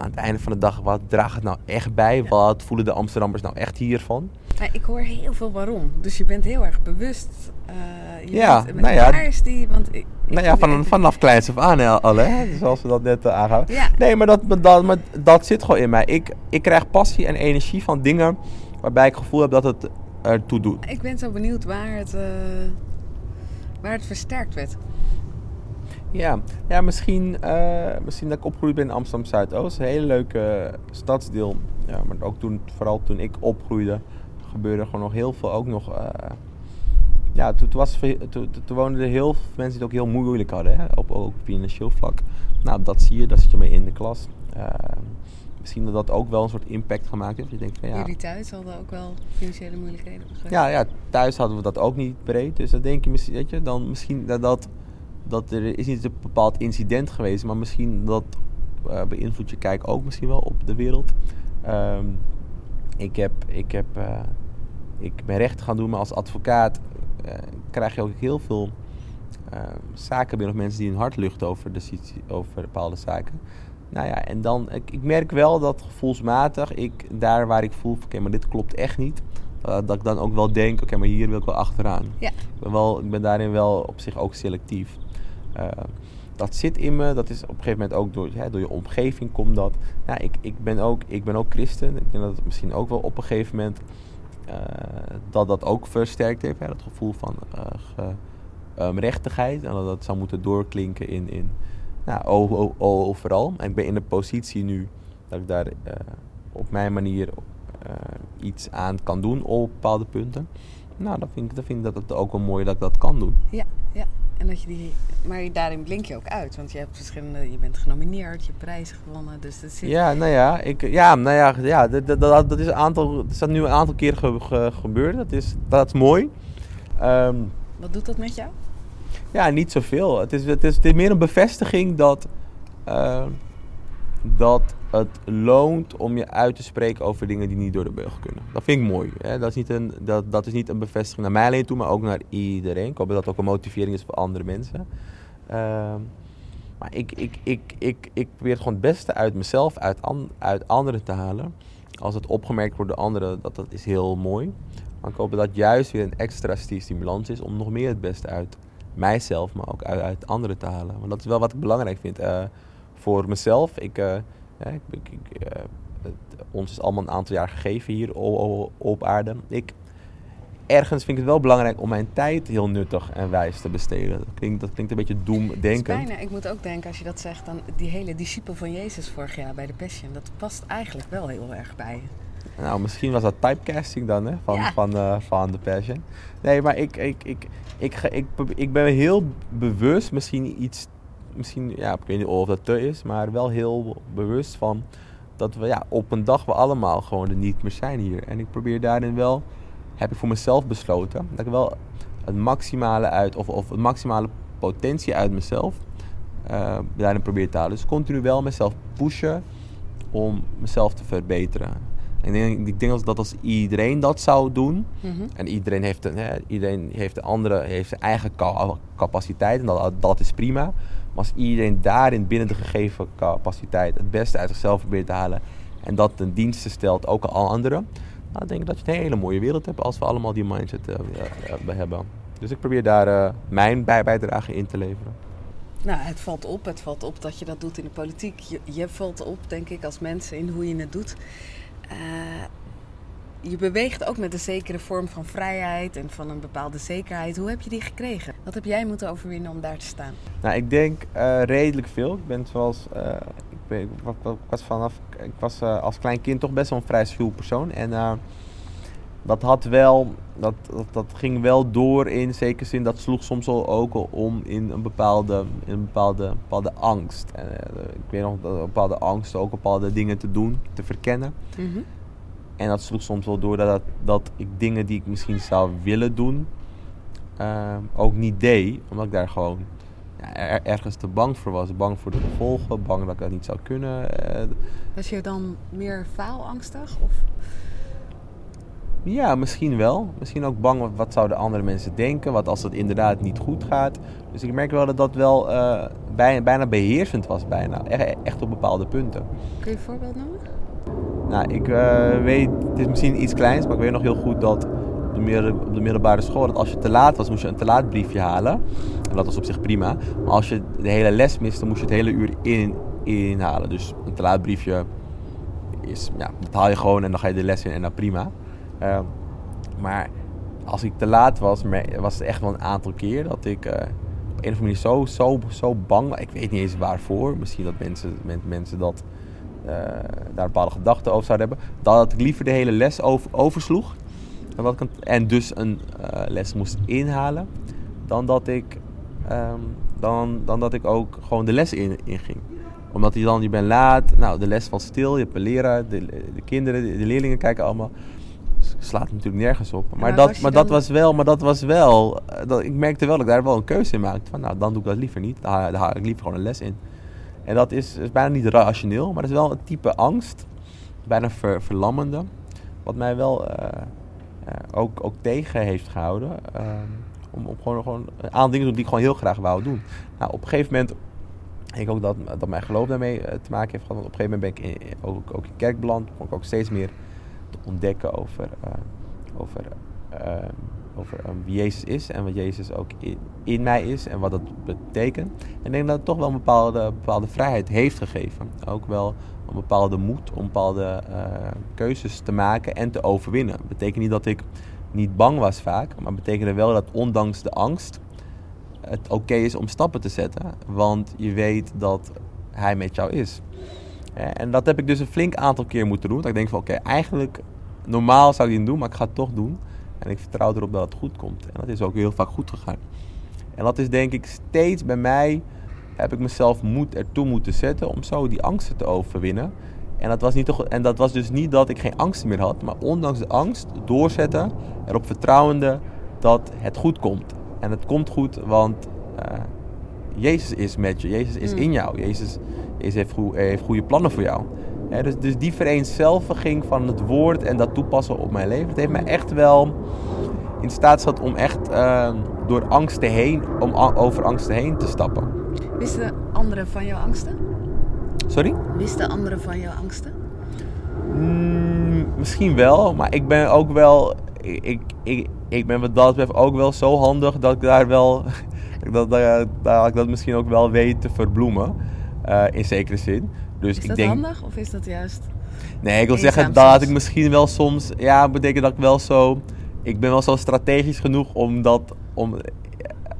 aan het einde van de dag, wat draagt het nou echt bij? Wat voelen de Amsterdammers nou echt hiervan? ik hoor heel veel waarom. Dus je bent heel erg bewust. Uh, je ja, bent, nou ja. Waar is die? Want ik, nou ja, van, vanaf kleins af aan al, hè? Zoals we dat net uh, aangaven. Ja. Nee, maar dat, dat, maar dat zit gewoon in mij. Ik, ik krijg passie en energie van dingen waarbij ik het gevoel heb dat het ertoe doet. Ik ben zo benieuwd waar het, uh, waar het versterkt werd. Ja, ja misschien, uh, misschien dat ik opgegroeid ben in Amsterdam Zuidoost. Een hele leuke stadsdeel. Ja, maar ook toen, vooral toen ik opgroeide, gebeurde gewoon nog heel veel. Ook nog. Uh, ja, toen, was, toen, toen woonden er heel veel mensen die het ook heel moeilijk hadden. Hè, op ook financieel vlak. Nou, dat zie je, daar zit je mee in de klas. Uh, misschien dat dat ook wel een soort impact gemaakt heeft. Je denkt van, ja, Jullie thuis hadden ook wel financiële moeilijkheden? Ja, ja, thuis hadden we dat ook niet breed. Dus dan denk je, weet je dan misschien dat dat dat er is niet een bepaald incident geweest, maar misschien dat uh, beïnvloedt je kijk ook misschien wel op de wereld. Um, ik, heb, ik, heb, uh, ik ben recht gaan doen, maar als advocaat uh, krijg je ook heel veel zaken binnen of mensen die hun hart luchten over, de, over bepaalde zaken. Nou ja, en dan, ik, ik merk wel dat gevoelsmatig, ik, daar waar ik voel, oké, okay, maar dit klopt echt niet, dat ik dan ook wel denk, oké, okay, maar hier wil ik wel achteraan. Ja. Ik, ben wel, ik ben daarin wel op zich ook selectief. Uh, dat zit in me. Dat is op een gegeven moment ook door, hè, door je omgeving komt dat. Ik, ik, ben ook, ik ben ook christen. Ik denk dat het misschien ook wel op een gegeven moment eh, dat dat ook versterkt heeft. Hè, dat gevoel van eh, ehm, rechtigheid. En dat dat zou moeten doorklinken in, in nou, overal. En ik ben in de positie nu dat ik daar eh, op mijn manier eh, iets aan kan doen op bepaalde punten. Nou, dan vind ik, dan vind ik dat het ook wel mooi dat ik dat kan doen. Ja, ja. En dat je die, maar daarin blink je ook uit, want je hebt verschillende, je bent genomineerd, je hebt prijzen gewonnen, dus dat zit. Ja, nou ja, ik, ja, nou ja, ja dat, dat, dat, is, een aantal, dat is nu een aantal keer ge- ge- gebeurd. Dat is, dat is mooi. Ehm, Wat doet dat met jou? ja, niet zoveel. Het is, het, is, het is meer een bevestiging dat, eh, dat het loont om je uit te spreken over dingen die niet door de beugel kunnen. Dat vind ik mooi. Hè? Dat, is niet een, dat, dat is niet een bevestiging naar mij alleen toe, maar ook naar iedereen. Ik hoop dat dat ook een motivering is voor andere mensen. Ehm, maar ik, ik, ik, ik, ik probeer gewoon het beste uit mezelf, uit, uit anderen te halen. Als het opgemerkt wordt door anderen, dat, dat is heel mooi. Maar ik hoop dat juist weer een extra sti- stimulans is om nog meer het beste uit mijzelf, maar ook uit, uit anderen te halen. Want dat is wel wat ik belangrijk vind. eh, voor mezelf, ik, eh, ja, ik, ik, ik, eh, het- ons is allemaal een aantal jaar gegeven hier o- o- op aarde. Ik, ergens vind ik het wel belangrijk om mijn tijd heel nuttig en wijs te besteden. Dat klinkt, dat klinkt een beetje doemdenkend. bijna, ik moet ook denken, als je dat zegt, dan die hele discipel van Jezus vorig jaar bij de Passion, dat past eigenlijk wel heel erg bij je. Nou, misschien was dat typecasting dan, hè, van, Ja. van, eh, van The Passion. Nee, maar ik, ik, ik, ik, ik, probeer- ik ben heel bewust, misschien iets, misschien, ja, ik weet niet of dat te is, maar wel heel bewust van dat we, ja, op een dag we allemaal gewoon er niet meer zijn hier. En ik probeer daarin wel, heb ik voor mezelf besloten, dat ik wel het maximale uit, of, of het maximale potentie uit mezelf eh, daarin probeer te halen. Dus continu wel mezelf pushen om mezelf te verbeteren. En ik denk, ik denk dat als iedereen dat zou doen, en iedereen heeft, een, hè, iedereen heeft een andere, heeft zijn eigen capaciteit en dat, dat is prima. Maar als iedereen daarin binnen de gegeven capaciteit het beste uit zichzelf probeert te halen en dat ten dienste stelt ook aan anderen, dan denk ik dat je een hele mooie wereld hebt als we allemaal die mindset eh, hebben. Dus ik probeer daar mijn bij bijdrage in te leveren. Nou, het valt op. Het valt op dat je dat doet in de politiek. Je, je valt op, denk ik, als mensen in hoe je het doet. Je beweegt ook met een zekere vorm van vrijheid en van een bepaalde zekerheid. Hoe heb je die gekregen? Wat heb jij moeten overwinnen om daar te staan? Nou, ik denk eh, redelijk veel. Ik ben zoals. eh, ik, ben, was vanaf. Ik was eh, als klein kind toch best wel een vrij schuw persoon. En dat had wel. Dat, dat, dat ging wel door in zekere zin. Dat sloeg soms wel ook al om in een bepaalde, in een bepaalde, bepaalde angst. En, ik weet nog dat een bepaalde angst ook bepaalde dingen te doen, te verkennen. En dat sloeg soms wel door dat, dat, dat ik dingen die ik misschien zou willen doen, eh, ook niet deed. Omdat ik daar gewoon ja, er- ergens te bang voor was. Bang voor de gevolgen, bang dat ik dat niet zou kunnen. eh, Was je dan meer faalangstig? Of? ja, misschien wel. Misschien ook bang, wat, wat zouden andere mensen denken? Wat als het inderdaad niet goed gaat? Dus ik merk wel dat dat wel eh, bijna, bijna beheersend was. Bijna. Echt, echt op bepaalde punten. Kun je een voorbeeld noemen? Nou, ik eh, weet, het is misschien iets kleins, maar ik weet nog heel goed dat op de, op de middelbare school, dat als je te laat was, moest je een te laat briefje halen. En dat was op zich prima. Maar als je de hele les miste, moest je het hele uur in, inhalen. Dus een te laat briefje is, ja, dat haal je gewoon en dan ga je de les in en dan prima. Eh, maar als ik te laat was, was het echt wel een aantal keer dat ik eh, op een of andere manier zo, zo, zo bang Ik weet niet eens waarvoor. Misschien dat mensen, men- mensen dat daar bepaalde gedachten over zouden hebben. Dat ik liever de hele les over, oversloeg. En, ik een- en dus een eh, les moest inhalen. Dan dat ik, ehm, dan, dan dat ik ook gewoon de les in, inging. Omdat je dan, je bent laat, nou de les valt stil, je hebt een leraar, de, de kinderen, de, de leerlingen kijken allemaal. Dus slaat natuurlijk nergens op. Maar, dat, maar dat was wel, maar dat was wel, eh, dat, ik merkte wel dat ik daar wel een keuze in maakte. Van nou, dan doe ik dat liever niet. Dan haal ik liever gewoon een les in. En dat is, is bijna niet rationeel, maar dat is wel een type angst. Bijna ver, verlammende. Wat mij wel eh, eh, ook, ook tegen heeft gehouden. ehm, om, om gewoon, gewoon een aantal dingen te doen die ik gewoon heel graag wou doen. Nou, op een gegeven moment, ik ook dat, dat mijn geloof daarmee eh, te maken heeft gehad. Want op een gegeven moment ben ik ook, ook in kerk beland. Vond ik ook steeds meer te ontdekken over, over eh, over ehm, wie Jezus is en wat Jezus ook in, mij is en wat dat betekent. En ik denk dat het toch wel een bepaalde, bepaalde vrijheid heeft gegeven. Ook wel een bepaalde moed om bepaalde eh, keuzes te maken en te overwinnen. Dat betekent niet dat ik niet bang was vaak, maar betekende wel dat ondanks de angst het oké is om stappen te zetten. Want je weet dat hij met jou is. En dat heb ik dus een flink aantal keer moeten doen. Dat ik denk van oké, eigenlijk normaal zou ik die doen, maar ik ga het toch doen. En ik vertrouw erop dat het goed komt. En dat is ook heel vaak goed gegaan. En dat is denk ik steeds bij mij heb ik mezelf moed ertoe moeten zetten om zo die angsten te overwinnen. En dat, was niet toch, en dat was dus niet dat ik geen angst meer had, maar ondanks de angst doorzetten, erop vertrouwende dat het goed komt. En het komt goed, want uh, Jezus is met je, Jezus is in jou, Jezus, Jezus heeft, heeft goede plannen voor jou. Dus, dus die vereenzelviging van het woord en dat toepassen op mijn leven, het heeft mij echt wel in staat gesteld om echt uh, door angsten heen, om over angsten heen te stappen. Wisten anderen van jouw angsten? Sorry? Wisten anderen van jouw angsten? Mm, misschien wel, maar ik ben ook wel. Ik, ik, ik ben wat dat betreft ook wel zo handig dat ik daar wel. dat, dat, dat ik dat misschien ook wel weet te verbloemen. Uh, in zekere zin. Dus is ik dat denk, handig of is dat juist. Nee, ik wil zeggen dat ik misschien wel soms. Ja, betekent dat ik wel zo. Ik ben wel zo strategisch genoeg om dat. Om,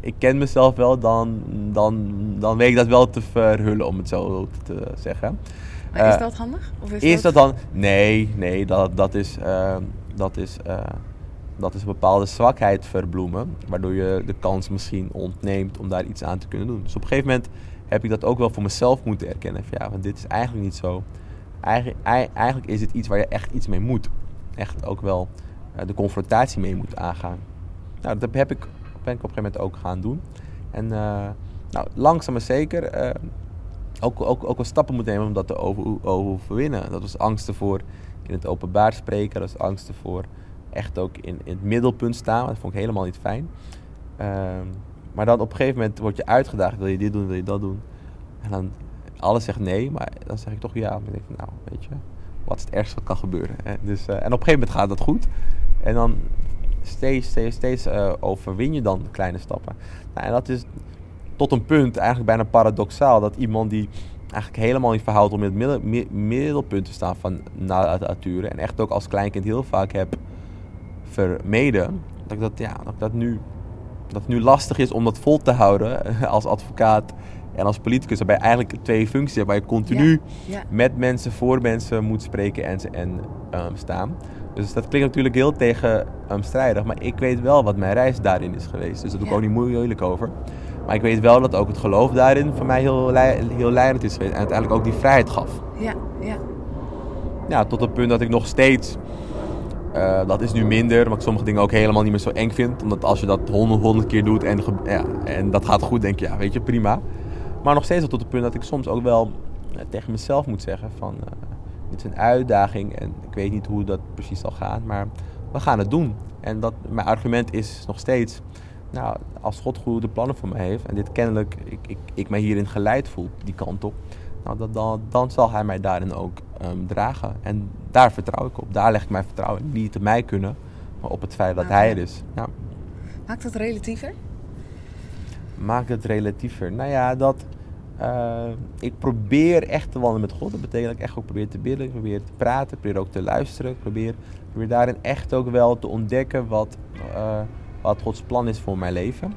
ik ken mezelf wel, dan, dan, dan weet ik dat wel te verhullen, om het zo te zeggen. Maar is Eh, dat handig? Of is, Is dat dan? Nee, nee, dat, dat, is, eh, dat, is, eh, dat is een bepaalde zwakheid verbloemen. Waardoor je de kans misschien ontneemt om daar iets aan te kunnen doen. Dus op een gegeven moment heb ik dat ook wel voor mezelf moeten erkennen. Van, ja, want dit is eigenlijk niet zo. Eigen, ei- eigenlijk is het iets waar je echt iets mee moet. Echt ook wel eh, de confrontatie mee moet aangaan. Nou, dat heb, heb ik, ben ik op een gegeven moment ook gaan doen. En eh, nou, langzaam maar zeker eh, ook, ook, ook wel stappen moeten nemen om dat te over, overwinnen. Dat was angsten voor in het openbaar spreken. Dat was angsten voor echt ook in, in het middelpunt staan. Dat vond ik helemaal niet fijn. Ehm, maar dan op een gegeven moment word je uitgedaagd. Wil je dit doen, wil je dat doen? En dan alles zegt nee, maar dan zeg ik toch ja. Dan denk ik, nou, weet je, wat is het ergste wat kan gebeuren? hè? Dus, eh, en op een gegeven moment gaat dat goed. En dan steeds, steeds, steeds eh, overwin je dan kleine stappen. Nou, en dat is tot een punt eigenlijk bijna paradoxaal. Dat iemand die eigenlijk helemaal niet verhoudt om in het middel- mi- middelpunt te staan van natuur. En echt ook als kleinkind heel vaak heb vermeden. Dat ik dat, ja, dat, ik dat, nu, dat het nu lastig is om dat vol te houden als advocaat en als politicus. Waarbij je eigenlijk twee functies hebt. Waar je continu Ja. met mensen, voor mensen moet spreken en, en ehm, staan. Dus dat klinkt natuurlijk heel tegenstrijdig. maar ik weet wel wat mijn reis daarin is geweest. Dus daar doe ik Ja. ook niet moeilijk over. Maar ik weet wel dat ook het geloof daarin voor mij heel, heel leidend is geweest. En uiteindelijk ook die vrijheid gaf. Ja, ja. Ja, tot het punt dat ik nog steeds... eh, dat is nu minder, ik sommige dingen ook helemaal niet meer zo eng vind. Omdat als je dat honderd, honderd keer doet en, ja, en dat gaat goed, denk je, ja, weet je, prima. Maar nog steeds tot het punt dat ik soms ook wel eh, tegen mezelf moet zeggen van... eh, dit is een uitdaging en ik weet niet hoe dat precies zal gaan, maar we gaan het doen. En dat, mijn argument is nog steeds... Nou, als God goede plannen voor mij heeft en dit kennelijk, ik, ik, ik mij hierin geleid voel, die kant op, nou, dat, dan, dan zal hij mij daarin ook ehm, dragen. En daar vertrouw ik op. Daar leg ik mijn vertrouwen. Niet op mij kunnen, maar op het feit dat hij er is. Ja. Maakt het relatiever? Maak het relatiever. Nou ja, dat. eh, ik probeer echt te wandelen met God. Dat betekent dat ik echt ook probeer te bidden. Ik probeer te praten. Ik probeer ook te luisteren. Ik probeer, probeer daarin echt ook wel te ontdekken wat, eh, wat Gods plan is voor mijn leven.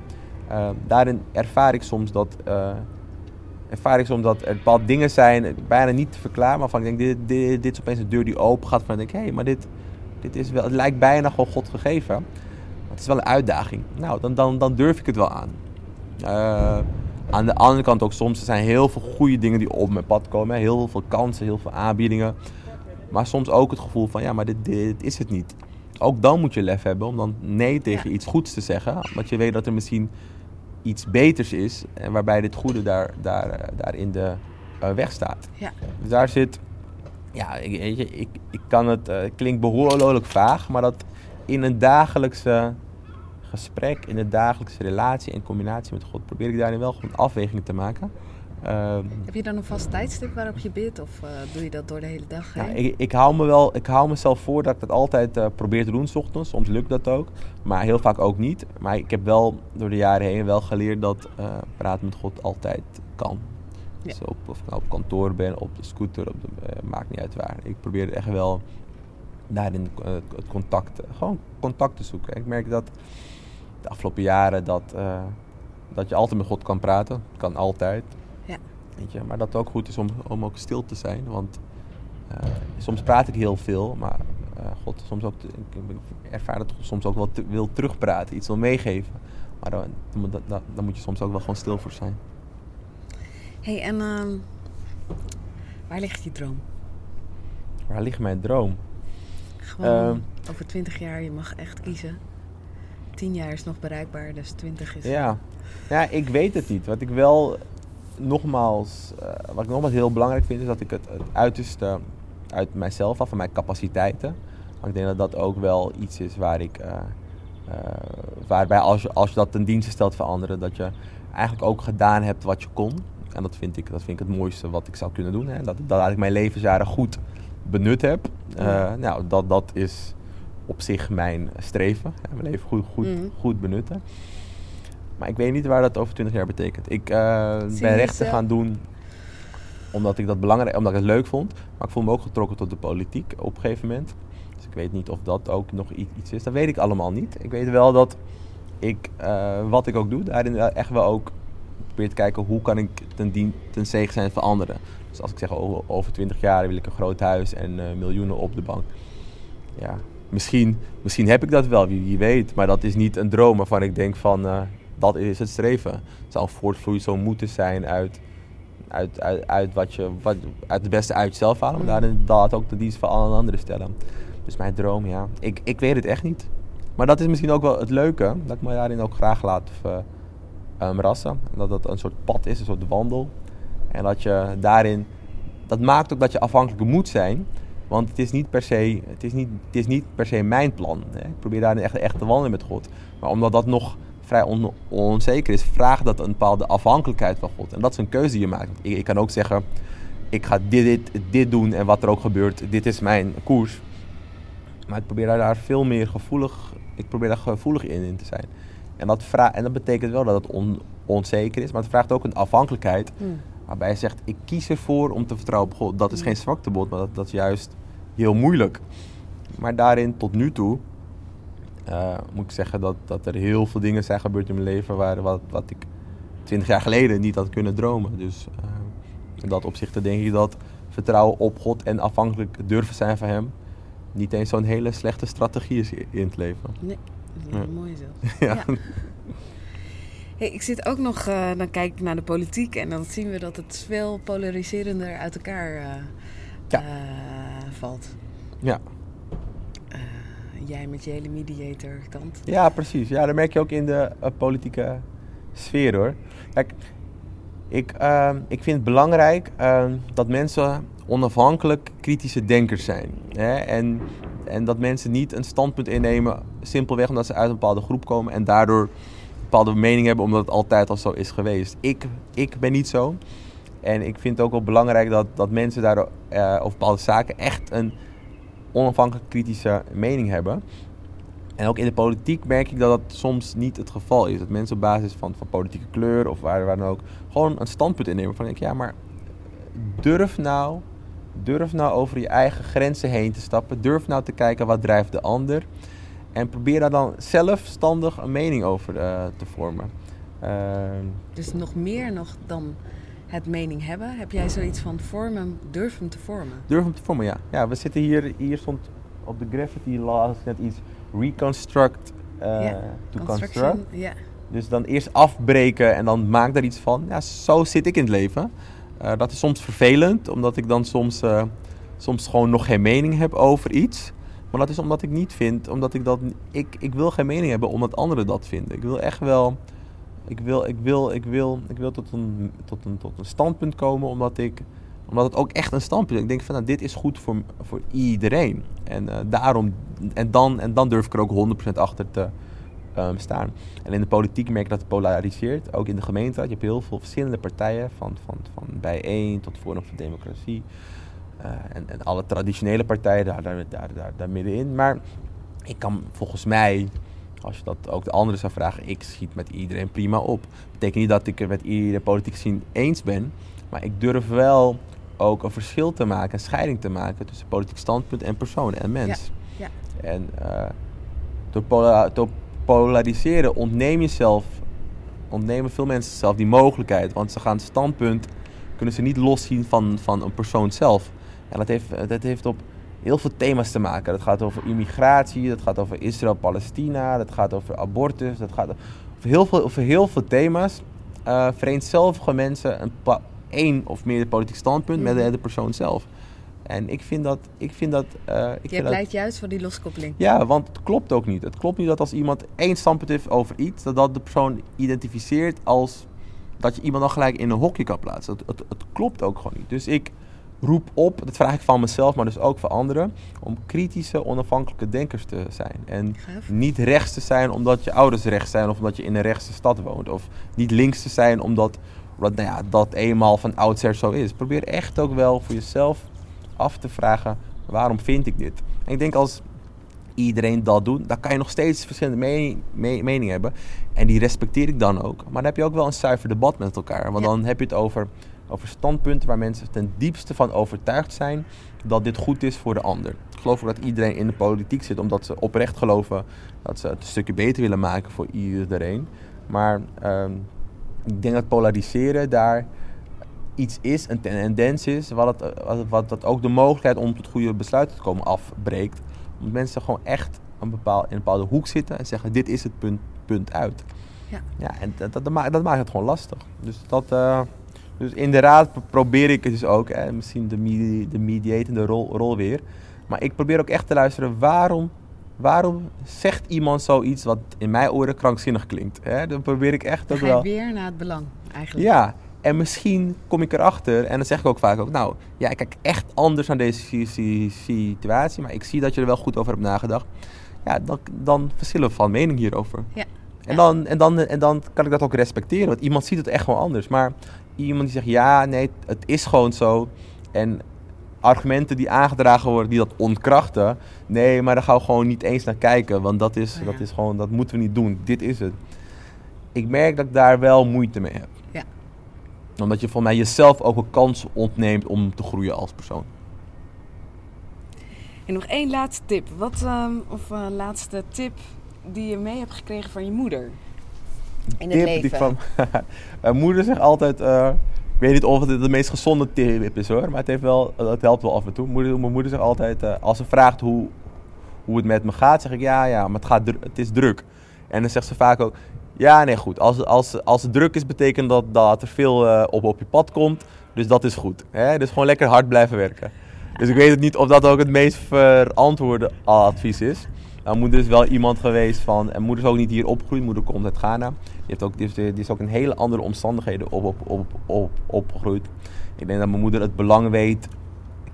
Eh, daarin ervaar ik soms dat. Ervaar ik soms dat er bepaalde dingen zijn, bijna niet te verklaren, maar van ik denk, dit, dit, dit is opeens een deur die open gaat. Van ik denk, hé, hey, maar dit, dit is wel, het lijkt bijna gewoon God gegeven. Maar het is wel een uitdaging. Nou, dan, dan, dan durf ik het wel aan. Eh, aan de andere kant ook soms, er zijn heel veel goede dingen die op mijn pad komen. hè. Heel veel kansen, heel veel aanbiedingen. Maar soms ook het gevoel van, ja, maar dit, dit is het niet. Ook dan moet je lef hebben om dan nee tegen Ja. iets goeds te zeggen. Want je weet dat er misschien iets beters is. En waarbij dit goede daar, daar, eh, daar in de eh, weg staat. Ja. Dus daar zit, ja, ik, weet je, ik, ik kan het, het klinkt behoorlijk vaag, maar dat in een dagelijkse gesprek, in een dagelijkse relatie en combinatie met God, probeer ik daarin wel gewoon afwegingen te maken. Ehm, Heb je dan een vast tijdstip waarop je bidt? Of eh, doe je dat door de hele dag ja, ik, ik, hou me wel, ik hou mezelf voor dat ik dat altijd eh, probeer te doen, s ochtends. Soms lukt dat ook, maar heel vaak ook niet. Maar ik heb wel door de jaren heen wel geleerd dat eh, praten met God altijd kan. Ja. Dus op, of ik nou op kantoor ben, op de scooter, op de, maakt niet uit waar. Ik probeer echt wel daarin het contact, gewoon contact te zoeken. Ik merk dat de afgelopen jaren dat, dat je altijd met God kan praten. Kan altijd. Ja. Weet je, maar dat het ook goed is om, om ook stil te zijn. Want eh, soms praat ik heel veel, maar eh, God soms ook, ik ervaar dat God soms ook wel te- wil terugpraten, iets wil meegeven. Maar dan, dan, moet- dan, dan moet je soms ook wel gewoon stil voor zijn. hey, en ehm, waar ligt je droom? Waar ligt mijn droom? Gewoon Ehm. over 20 jaar, je mag echt kiezen. 10 jaar is nog bereikbaar, dus 20 is. Ja. ja, ik weet het niet. Wat ik wel nogmaals, eh, wat ik nogmaals heel belangrijk vind, is dat ik het, het uiterste uit mijzelf af, van mijn capaciteiten. Maar ik denk dat dat ook wel iets is waar ik, eh, eh, waarbij als je, als je dat ten dienste stelt voor anderen, dat je eigenlijk ook gedaan hebt wat je kon. En dat vind ik, dat vind ik het mooiste wat ik zou kunnen doen. Hè? Dat, dat ik mijn levensjaren goed benut heb. Ja. Nou, dat, dat is op zich mijn streven. Hè? Mijn leven goed, goed, Mhm. goed benutten. Maar ik weet niet waar dat over 20 jaar betekent. Ik Zie ben rechten gaan doen omdat ik dat belangrijk, omdat ik het leuk vond. Maar ik voel me ook getrokken tot de politiek op een gegeven moment. Dus ik weet niet of dat ook nog iets is. Dat weet ik allemaal niet. Ik weet wel dat ik, eh, wat ik ook doe, daarin echt wel ook probeer te kijken hoe kan ik ten, dien, ten zegen zijn voor anderen. Dus als ik zeg oh, over 20 jaar wil ik een groot huis en eh, miljoenen op de bank. Ja, misschien, misschien heb ik dat wel, wie, wie weet. Maar dat is niet een droom waarvan ik denk van dat is het streven. Het zou voortvloeisel moeten zijn uit, uit, uit, uit, wat je, wat, uit het beste uit jezelf halen. Maar daarin dat ook de dienst van alle anderen stellen. Dus mijn droom, ja. Ik, ik weet het echt niet. Maar dat is misschien ook wel het leuke. Dat ik me daarin ook graag laat eh, um, rassen. En dat dat een soort pad is, een soort wandel. En dat je daarin... Dat maakt ook dat je afhankelijk moet zijn. Want het is niet per se, het is niet, het is niet per se mijn plan. Hè. Ik probeer daarin echt, echt te wandelen met God. Maar omdat dat nog vrij on- onzeker is, vraagt dat een bepaalde afhankelijkheid van God. En dat is een keuze die je maakt. Ik, ik kan ook zeggen, ik ga dit, dit, dit doen en wat er ook gebeurt, dit is mijn koers. Maar ik probeer daar, veel meer gevoelig, ik probeer daar gevoelig in, in te zijn. En dat, vra- en dat betekent wel dat het on- onzeker is, maar het vraagt ook een afhankelijkheid. Hmm. Waarbij je zegt, ik kies ervoor om te vertrouwen op God. Dat is Mm. geen zwaktebod, maar dat, dat is juist heel moeilijk. Maar daarin tot nu toe eh, moet ik zeggen dat, dat er heel veel dingen zijn gebeurd in mijn leven waar, wat, wat ik 20 jaar geleden niet had kunnen dromen. Dus eh, in dat opzicht denk ik dat vertrouwen op God en afhankelijk durven zijn van Hem niet eens zo'n hele slechte strategie is in het leven. Nee, dat is Ja. mooi zelfs. Ja. Ja. Hey, ik zit ook nog, eh, dan kijk ik naar de politiek en dan zien we dat het veel polariserender uit elkaar Ja. valt. Ja. Jij met je hele mediator kant. Ja, precies. Ja, dat merk je ook in de eh, politieke sfeer hoor. Kijk, ik, ehm, ik vind het belangrijk ehm, dat mensen onafhankelijk kritische denkers zijn. Hè? En, en dat mensen niet een standpunt innemen simpelweg omdat ze uit een bepaalde groep komen en daardoor een bepaalde mening hebben omdat het altijd al zo is geweest. Ik, ik ben niet zo. En ik vind het ook wel belangrijk dat, dat mensen daar eh, over bepaalde zaken echt een onafhankelijk kritische mening hebben. En ook in de politiek merk ik dat dat soms niet het geval is. Dat mensen op basis van, van politieke kleur of waar, dan ook gewoon een standpunt innemen. Van ik, ja, maar durf nou, durf nou over je eigen grenzen heen te stappen. Durf nou te kijken wat drijft de ander. En probeer daar dan zelfstandig een mening over eh, te vormen. Ehm, Dus nog meer nog dan het mening hebben. Heb jij zoiets van vorm hem, durf hem te vormen? durf hem te vormen, ja. Ja, we zitten hier, hier stond op de graffiti las net iets reconstruct Ja, to Construction, construct. ja. Dus dan eerst afbreken en dan maak daar iets van. Ja, zo zit ik in het leven. Eh, dat is soms vervelend, omdat ik dan soms, eh, soms gewoon nog geen mening heb over iets. Maar dat is omdat ik niet vind, omdat ik dat... Ik, ik wil geen mening hebben omdat anderen dat vinden. Ik wil echt wel... Ik wil, ik wil, ik wil, ik wil tot, een, tot, een, tot een standpunt komen, omdat ik omdat het ook echt een standpunt is. Ik denk van, nou, dit is goed voor, voor iedereen. En, eh, daarom, en, dan, en dan durf ik er ook 100% achter te, ehm, staan. En in de politiek merk je dat het polariseert. Ook in de gemeenteraad. Je hebt heel veel verschillende partijen. Van, van, van bijeen tot Forum voor Democratie. eh, en, en alle traditionele partijen daar, daar, daar, daar, daar middenin. Maar ik kan volgens mij, als je dat ook de anderen zou vragen, ik schiet met iedereen prima op. betekent niet dat ik het met iedereen politiek gezien eens ben. Maar ik durf wel ook een verschil te maken, een scheiding te maken tussen politiek standpunt en persoon en mens. ja. En eh, door, pola- door polariseren ontneem je zelf, ontnemen veel mensen zelf die mogelijkheid. Want ze gaan het standpunt, kunnen ze niet loszien van, van een persoon zelf. En dat heeft, dat heeft op heel veel thema's te maken. Dat gaat over immigratie, dat gaat over Israël-Palestina, dat gaat over abortus, dat gaat over heel veel, over heel veel thema's. eh vereenzelvigen mensen een één of meer politiek standpunt met de, de persoon zelf. En ik vind dat, ik vind dat, eh, ik Je dat pleit juist voor die loskoppeling. ja, want het klopt ook niet. Het klopt niet dat als iemand één standpunt heeft over iets, dat dat de persoon identificeert als dat je iemand dan gelijk in een hokje kan plaatsen. Het, het, het klopt ook gewoon niet. Dus ik roep op, dat vraag ik van mezelf, maar dus ook van anderen, om kritische, onafhankelijke denkers te zijn. En Gaaf. niet rechts te zijn omdat je ouders rechts zijn of omdat je in een rechtse stad woont. Of niet links te zijn omdat, nou ja, dat eenmaal van oudsher zo is. Probeer echt ook wel voor jezelf af te vragen, waarom vind ik dit? En ik denk als iedereen dat doet, dan kan je nog steeds verschillende mening- me- meningen hebben. En die respecteer ik dan ook. Maar dan heb je ook wel een zuiver debat met elkaar. Want Ja. dan heb je het over, over standpunten waar mensen ten diepste van overtuigd zijn dat dit goed is voor de ander. Ik geloof ook dat iedereen in de politiek zit omdat ze oprecht geloven dat ze het een stukje beter willen maken voor iedereen. Maar ehm, ik denk dat polariseren daar iets is, een tendens is, wat, het, wat, dat ook de mogelijkheid om tot goede besluiten te komen afbreekt. Omdat mensen gewoon echt een bepaal, in een bepaalde hoek zitten en zeggen: dit is het punt, punt uit. Ja. ja en dat, dat, dat, maakt, dat maakt het gewoon lastig. Dus, dat, eh, dus in de raad pro- probeer ik het dus ook, hè, misschien de, medi de mediatende rol, rol weer. Maar ik probeer ook echt te luisteren waarom. Waarom zegt iemand zoiets wat in mijn oren krankzinnig klinkt? Hè? Dan probeer ik echt je wel. weer naar het belang, eigenlijk. Ja, en misschien kom ik erachter, en dan zeg ik ook vaak ook, nou, ja, ik kijk echt anders naar deze si- si- situatie, maar ik zie dat je er wel goed over hebt nagedacht. Ja, dan, dan verschillen we van mening hierover. Ja. En, dan, en, dan, en dan kan ik dat ook respecteren, want iemand ziet het echt gewoon anders. Maar iemand die zegt, ja, nee, het is gewoon zo. En argumenten die aangedragen worden, die dat ontkrachten. Nee, maar daar gaan we gewoon niet eens naar kijken, want dat is, Ja. dat is gewoon, dat moeten we niet doen. Dit is het. Ik merk dat ik daar wel moeite mee heb Ja. omdat je voor mij jezelf ook een kans ontneemt om te groeien als persoon. En nog één laatste tip. Wat, ehm, of eh, laatste tip die je mee hebt gekregen van je moeder? In het Tip die leven. ik van mijn moeder zegt altijd, eh, ik weet niet of het de meest gezonde tip is hoor, maar het, heeft wel, het helpt wel af en toe. Moeder, mijn moeder zegt altijd, eh, als ze vraagt hoe, hoe het met me gaat, zeg ik ja, ja, maar het, gaat het is druk. En dan zegt ze vaak ook, ja, nee, goed. Als, als, als het druk is, betekent dat dat er veel eh, op, op je pad komt. Dus dat is goed. Hè? Dus gewoon lekker hard blijven werken. Dus ik weet het niet of dat ook het meest verantwoorde advies is. Mijn moeder is wel iemand geweest van... En moeder is ook niet hier opgegroeid. Moeder komt uit Ghana. Die, heeft ook, die, is, die is ook in hele andere omstandigheden op, op, op, op, opgegroeid. Ik denk dat mijn moeder het belang weet,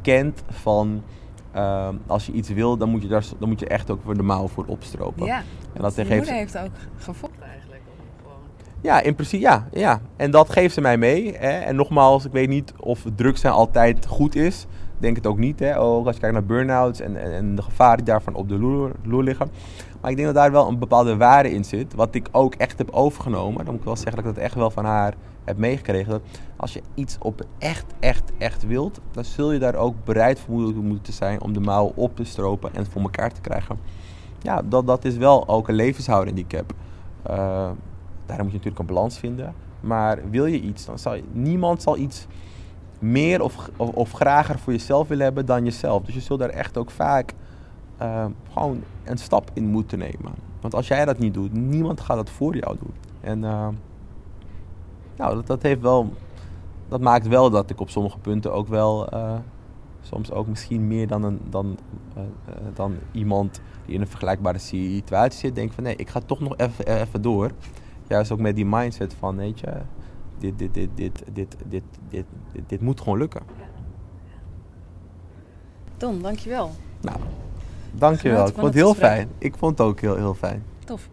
kent van... ehm, als je iets wil, dan moet je, daar, dan moet je echt ook voor de mouw voor opstropen. Ja, En dat je geeft moeder heeft ook gevochten eigenlijk. Om gewoon... ja, in principe ja, ja. En dat geeft ze mij mee. Hè. En nogmaals, ik weet niet of druk zijn altijd goed is. Denk het ook niet. Hè. Ook als je kijkt naar burn-outs en, en, en de gevaren die daarvan op de loer, liggen. Maar ik denk dat daar wel een bepaalde waarde in zit. Wat ik ook echt heb overgenomen. Dan moet ik wel zeggen dat ik dat echt wel van haar heb meegekregen. Als je iets op echt, echt, echt wilt. Dan zul je daar ook bereid voor moeten- zijn om de mouwen op te stropen en het voor elkaar te krijgen. Ja, dat, dat is wel ook een levenshouding die ik heb. Eh, daarom moet je natuurlijk een balans vinden. Maar wil je iets, dan zal niemand zal iets meer of, of, of grager voor jezelf willen hebben dan jezelf. Dus je zult daar echt ook vaak eh, gewoon een stap in moeten nemen. Want als jij dat niet doet, niemand gaat dat voor jou doen. En nou, dat, dat heeft wel, dat maakt wel dat ik op sommige punten ook wel eh, soms ook misschien meer dan, een, dan, dan iemand die in een vergelijkbare situatie zit, denk van nee, ik ga toch nog even, even door. Juist ook met die mindset van, weet je, dit, dit, dit, dit, dit, dit, dit, dit, dit moet gewoon lukken. Don, dankjewel. Nou, dankjewel. Ik vond het heel fijn. Ik vond het ook heel, heel fijn. Tof.